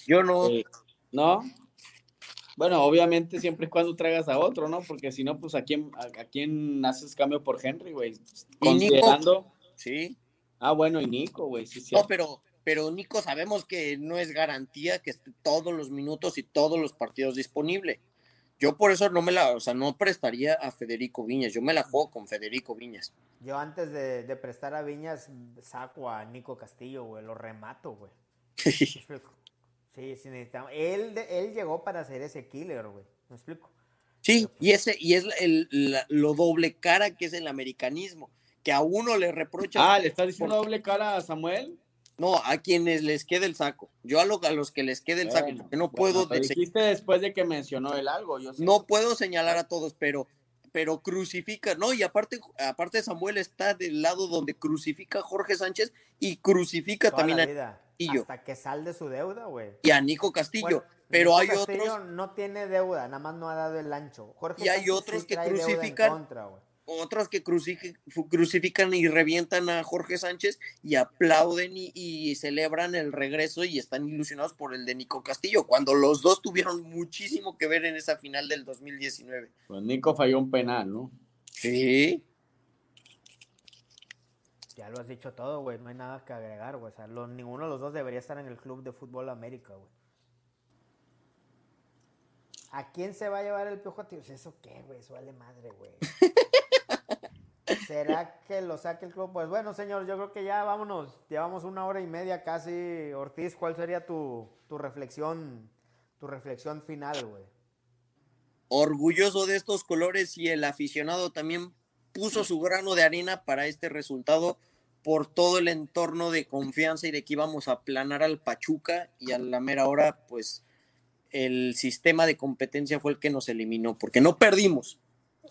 Yo no. Eh, ¿No? Bueno, obviamente siempre y cuando traigas a otro, ¿no? Porque si no, pues a quién, a, a quién haces cambio por Henry, güey. Nico, Considerando. Sí. Ah, bueno, y Nico, güey, sí, sí. No, pero, pero Nico sabemos que no es garantía que esté todos los minutos y todos los partidos disponible. Yo por eso no me la, o sea, no prestaría a Federico Viñas, yo me la juego con Federico Viñas. Yo antes de, de prestar a Viñas saco a Nico Castillo, güey. Lo remato, güey. ¿Me explico? Sí, sí necesitamos. Él, él llegó para ser ese killer, güey. ¿Me explico? Sí, y ese, y es el- la- lo doble cara que es el americanismo, que a uno le reprocha. Ah, ¿le estás diciendo doble cara a Samuel? No, a quienes les quede el saco. Yo a, lo- a los que les quede el saco, Bueno, porque no bueno, puedo dese- dijiste después de que mencionó él algo. Yo sí. no puedo señalar a todos, pero, pero crucifica, ¿no? Y aparte, aparte Samuel está del lado donde crucifica a Jorge Sánchez y crucifica Toda también a. Castillo Hasta que sal de su deuda, güey. y a Nico Castillo. Bueno, pero Nico hay Castillo otros, no tiene deuda, nada más no ha dado el ancho. Jorge Y hay Sánchez otros sí que crucifican- contra, otros que cruci- crucifican y revientan a Jorge Sánchez y aplauden y, y celebran el regreso y están ilusionados por el de Nico Castillo, cuando los dos tuvieron muchísimo que ver en esa final del 2019. Pues Nico falló un penal, ¿no? Sí. Ya lo has dicho todo, güey. No hay nada que agregar, güey. O sea, lo- ninguno de los dos debería estar en el Club de Fútbol América, güey. ¿A quién se va a llevar el piojo? tío? ¿Eso qué, güey? Eso vale madre, güey. ¿Será que lo saque el club? Pues bueno, señor, yo creo que ya vámonos. Llevamos una hora y media casi. Ortiz, ¿cuál sería tu, tu reflexión, tu reflexión final, güey. Orgulloso de estos colores y el aficionado también puso su grano de arena para este resultado por todo el entorno de confianza y de que íbamos a planar al Pachuca y a la mera hora, pues el sistema de competencia fue el que nos eliminó, porque no perdimos,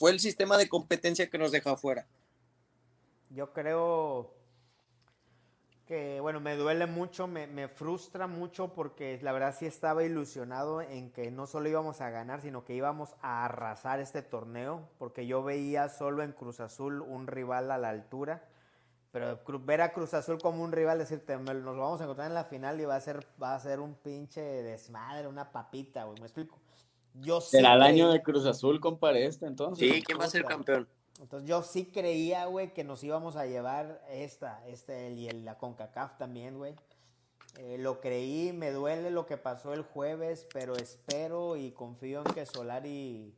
fue el sistema de competencia que nos deja afuera. Yo creo que, bueno, me duele mucho, me, me, frustra mucho porque la verdad sí estaba ilusionado en que no solo íbamos a ganar, sino que íbamos a arrasar este torneo, porque yo veía solo en Cruz Azul un rival a la altura pero ver a Cruz Azul como un rival, decirte, nos vamos a encontrar en la final y va a ser, va a ser un pinche desmadre, una papita, güey. ¿Me explico? Yo sí. Será el año de Cruz Azul, compadre, este entonces. Sí, ¿quién va a ser campeón? Entonces yo sí creía, güey, que nos íbamos a llevar esta, este, y el, la CONCACAF también, güey. Eh, lo creí, me duele lo que pasó el jueves, pero espero y confío en que Solari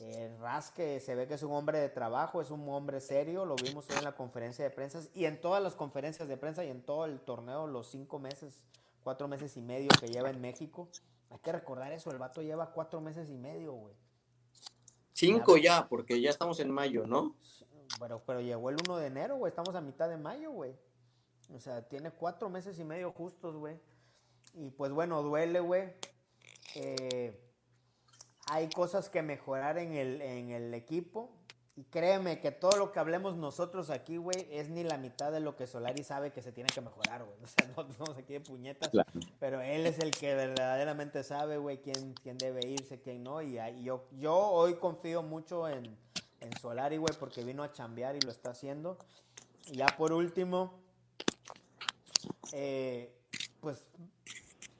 eh, Rasque se ve que es un hombre de trabajo, es un hombre serio, lo vimos hoy en la conferencia de prensa y en todas las conferencias de prensa y en todo el torneo, los cinco meses, cuatro meses y medio que lleva en México. Hay que recordar eso, el vato lleva cuatro meses y medio, güey. Cinco ya, porque ya estamos en mayo, ¿no? Pero, pero llegó el 1 de enero, güey, estamos a mitad de mayo, güey. O sea, tiene cuatro meses y medio justos, güey. Y pues bueno, duele, güey. Eh, hay cosas que mejorar en el, en el equipo. Y créeme que todo lo que hablemos nosotros aquí, güey, es ni la mitad de lo que Solari sabe que se tiene que mejorar, güey. O sea, no estamos aquí de puñetas. Pero él es el que verdaderamente sabe, güey, quién, quién debe irse, quién no. Y, yo, yo hoy confío mucho en, en Solari, güey, porque vino a chambear y lo está haciendo. Y ya por último, eh, pues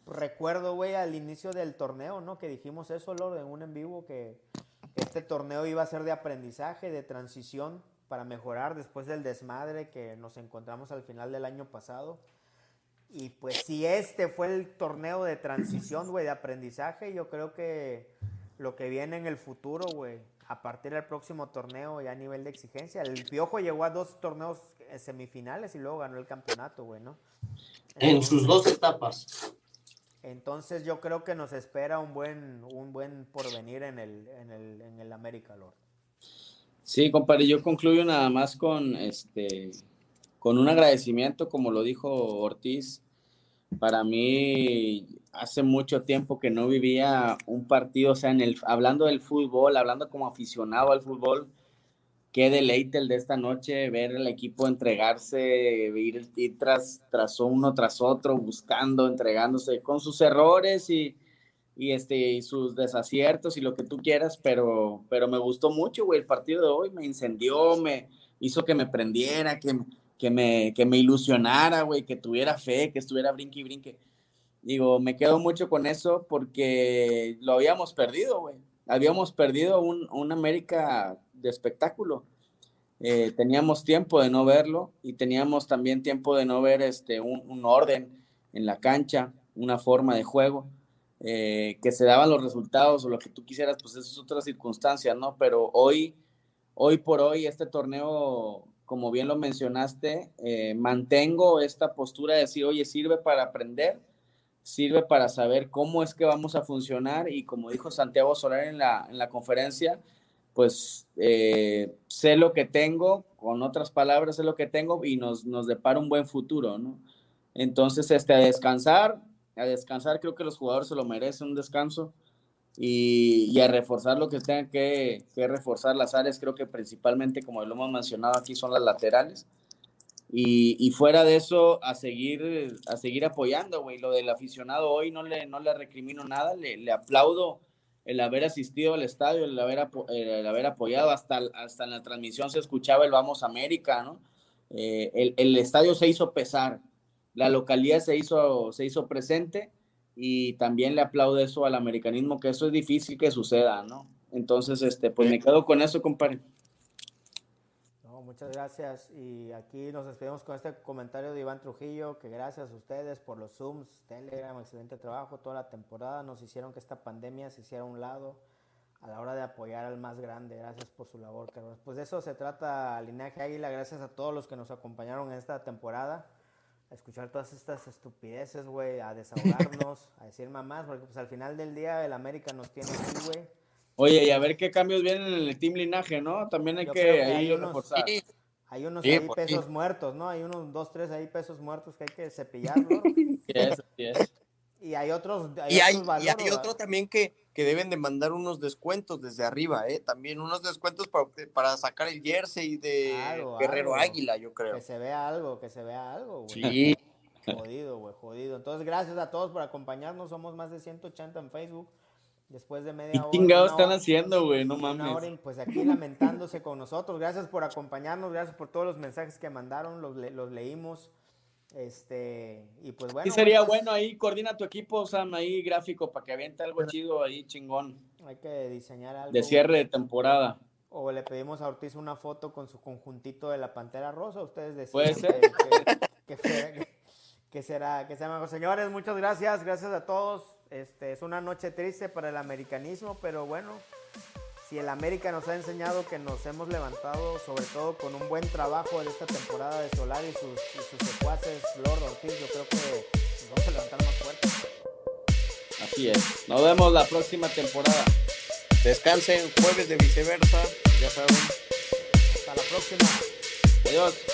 recuerdo, güey, al inicio del torneo, ¿no? Que dijimos eso, Lord, en un en vivo, que este torneo iba a ser de aprendizaje, de transición para mejorar después del desmadre que nos encontramos al final del año pasado. Y pues si este fue el torneo de transición, güey, de aprendizaje, yo creo que lo que viene en el futuro, güey, a partir del próximo torneo ya a nivel de exigencia. El Piojo llegó a dos torneos semifinales y luego ganó el campeonato, güey, ¿no? En sus dos etapas. Entonces yo creo que nos espera un buen, un buen porvenir en el, en el, en el América, Lord. Sí, compadre, yo concluyo nada más con este con un agradecimiento, como lo dijo Ortiz. Para mí, hace mucho tiempo que no vivía un partido, o sea, en el, hablando del fútbol, hablando como aficionado al fútbol, qué deleite el de esta noche, ver el equipo entregarse, ir, tras, tras uno, tras otro, buscando, entregándose con sus errores y, y, este, y sus desaciertos y lo que tú quieras, pero, pero me gustó mucho, güey, el partido de hoy me incendió, me hizo que me prendiera, que, que, me, que me ilusionara, güey, que tuviera fe, que estuviera brinque y brinque. Digo, me quedo mucho con eso porque lo habíamos perdido, güey. Habíamos perdido un, un América de espectáculo. Eh, teníamos tiempo de no verlo y teníamos también tiempo de no ver este, un, orden en la cancha, una forma de juego, eh, que se daban los resultados o lo que tú quisieras, pues eso es otra circunstancia, ¿no? Pero hoy, hoy por hoy, este torneo, como bien lo mencionaste, eh, mantengo esta postura de decir, oye, sirve para aprender, sirve para saber cómo es que vamos a funcionar y como dijo Santiago Solar en la, en la conferencia, pues eh, sé lo que tengo, con otras palabras, sé lo que tengo y nos, nos depara un buen futuro, ¿no? Entonces, este, a descansar, a descansar, creo que los jugadores se lo merecen, un descanso, y, a reforzar lo que tengan que, reforzar las áreas, creo que principalmente, como lo hemos mencionado aquí, son las laterales. Y, fuera de eso, a seguir, a seguir apoyando, güey. Lo del aficionado hoy no le, no le recrimino nada, le, le aplaudo el haber asistido al estadio, el haber, el haber apoyado, hasta, hasta en la transmisión se escuchaba el Vamos América, ¿no? Eh, el, el, estadio se hizo pesar, la localidad se hizo, se hizo presente y también le aplaudo eso al americanismo, que eso es difícil que suceda, ¿no? Entonces, este, pues me quedo con eso, compadre muchas gracias. Y aquí nos despedimos con este comentario de Iván Trujillo, que gracias a ustedes por los Zooms, Telegram, excelente trabajo toda la temporada. Nos hicieron que esta pandemia se hiciera a un lado a la hora de apoyar al más grande. Gracias por su labor, Carlos. Pues de eso se trata Linaje Águila. Gracias a todos los que nos acompañaron en esta temporada. a escuchar todas estas estupideces, güey, a desahogarnos, a decir mamás, porque pues al final del día el América nos tiene aquí, güey. Oye, y a ver qué cambios vienen en el Team Linaje, ¿no? También hay Yo que, que ahí hay unos- reforzar. Sí, Hay unos Sí, ahí pues, sí. pesos muertos, ¿no? Hay unos dos, tres ahí pesos muertos que hay que cepillar, ¿no? Así es, así es. Y hay otros, hay Y hay, y hay otro también que, que deben de mandar unos descuentos desde arriba, ¿eh? También unos descuentos para, para sacar el jersey de Claro, Guerrero algo. Águila, yo creo. Que se vea algo, que se vea algo, güey. Sí. Jodido, güey, jodido. Entonces, gracias a todos por acompañarnos. Somos más de 180 en Facebook. Después de media ¿Qué hora. chingados una están hora- haciendo, güey? No una hora, mames. y, pues aquí lamentándose con nosotros. Gracias por acompañarnos, gracias por todos los mensajes que mandaron, los, le- los leímos. Este, y pues bueno. Sí sería pues, bueno ahí, coordina tu equipo, Sam, ahí gráfico, para que aviente algo chido ahí, chingón. Hay que diseñar algo. De cierre de temporada. O le pedimos a Ortiz una foto con su conjuntito de la Pantera Rosa. Ustedes deciden Puede ser. que- que- que fe- que- que será, que sea mejor. Señores, muchas gracias. Gracias a todos. Este, es una noche triste para el americanismo, pero bueno, si el América nos ha enseñado que nos hemos levantado, sobre todo con un buen trabajo en esta temporada de Solar y sus, y sus secuaces, Lord Ortiz, yo creo que nos vamos a levantar más fuerte. Así es. Nos vemos la próxima temporada. Descansen, jueves de viceversa, ya saben. Hasta la próxima. Adiós.